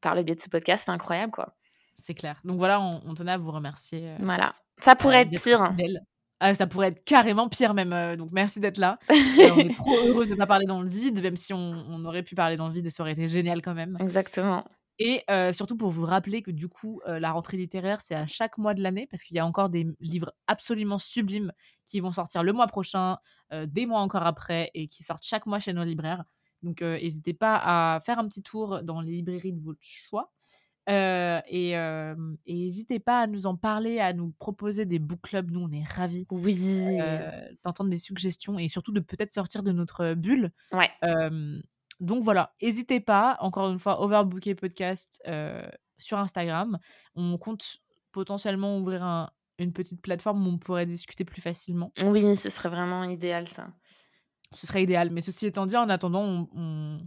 par le biais de ce podcast. C'est incroyable, quoi. C'est clair. Donc voilà, on, on, tenait à vous remercier. voilà. Ça pourrait être pire. Ah, ça pourrait être carrément pire même. Euh, donc merci d'être là. Euh, on est [LAUGHS] trop heureux de ne pas parler dans le vide, même si on, aurait pu parler dans le vide et ça aurait été génial quand même. Exactement. Et euh, surtout pour vous rappeler que du coup, la rentrée littéraire, c'est à chaque mois de l'année, parce qu'il y a encore des livres absolument sublimes qui vont sortir le mois prochain, des mois encore après, et qui sortent chaque mois chez nos libraires. Donc n'hésitez pas à faire un petit tour dans les librairies de votre choix. Et n'hésitez pas à nous en parler, à nous proposer des book clubs. Nous, on est ravis oui. d'entendre des suggestions et surtout de peut-être sortir de notre bulle. Ouais. Donc voilà, n'hésitez pas. Encore une fois, Overbooké Podcast sur Instagram. On compte potentiellement ouvrir une petite plateforme où on pourrait discuter plus facilement. Oui, ce serait vraiment idéal ça. Ce serait idéal. Mais ceci étant dit, en attendant, on,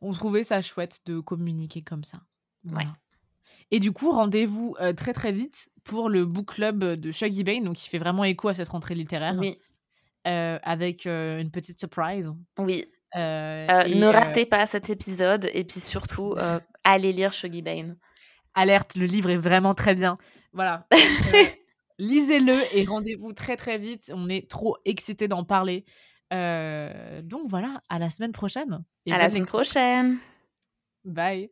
on, trouvait ça chouette de communiquer comme ça. Ouais. Et du coup, rendez-vous euh, très très vite pour le book club de Shuggy Bane, donc qui fait vraiment écho à cette rentrée littéraire. Oui. Euh, avec euh, une petite surprise. Oui. Ne ratez pas cet épisode et puis surtout, [LAUGHS] allez lire Shuggy Bane. Alerte, le livre est vraiment très bien. Voilà. [LAUGHS] Lisez-le et rendez-vous très très vite. On est trop excités d'en parler. donc voilà, à la semaine prochaine. à la semaine prochaine. Bye.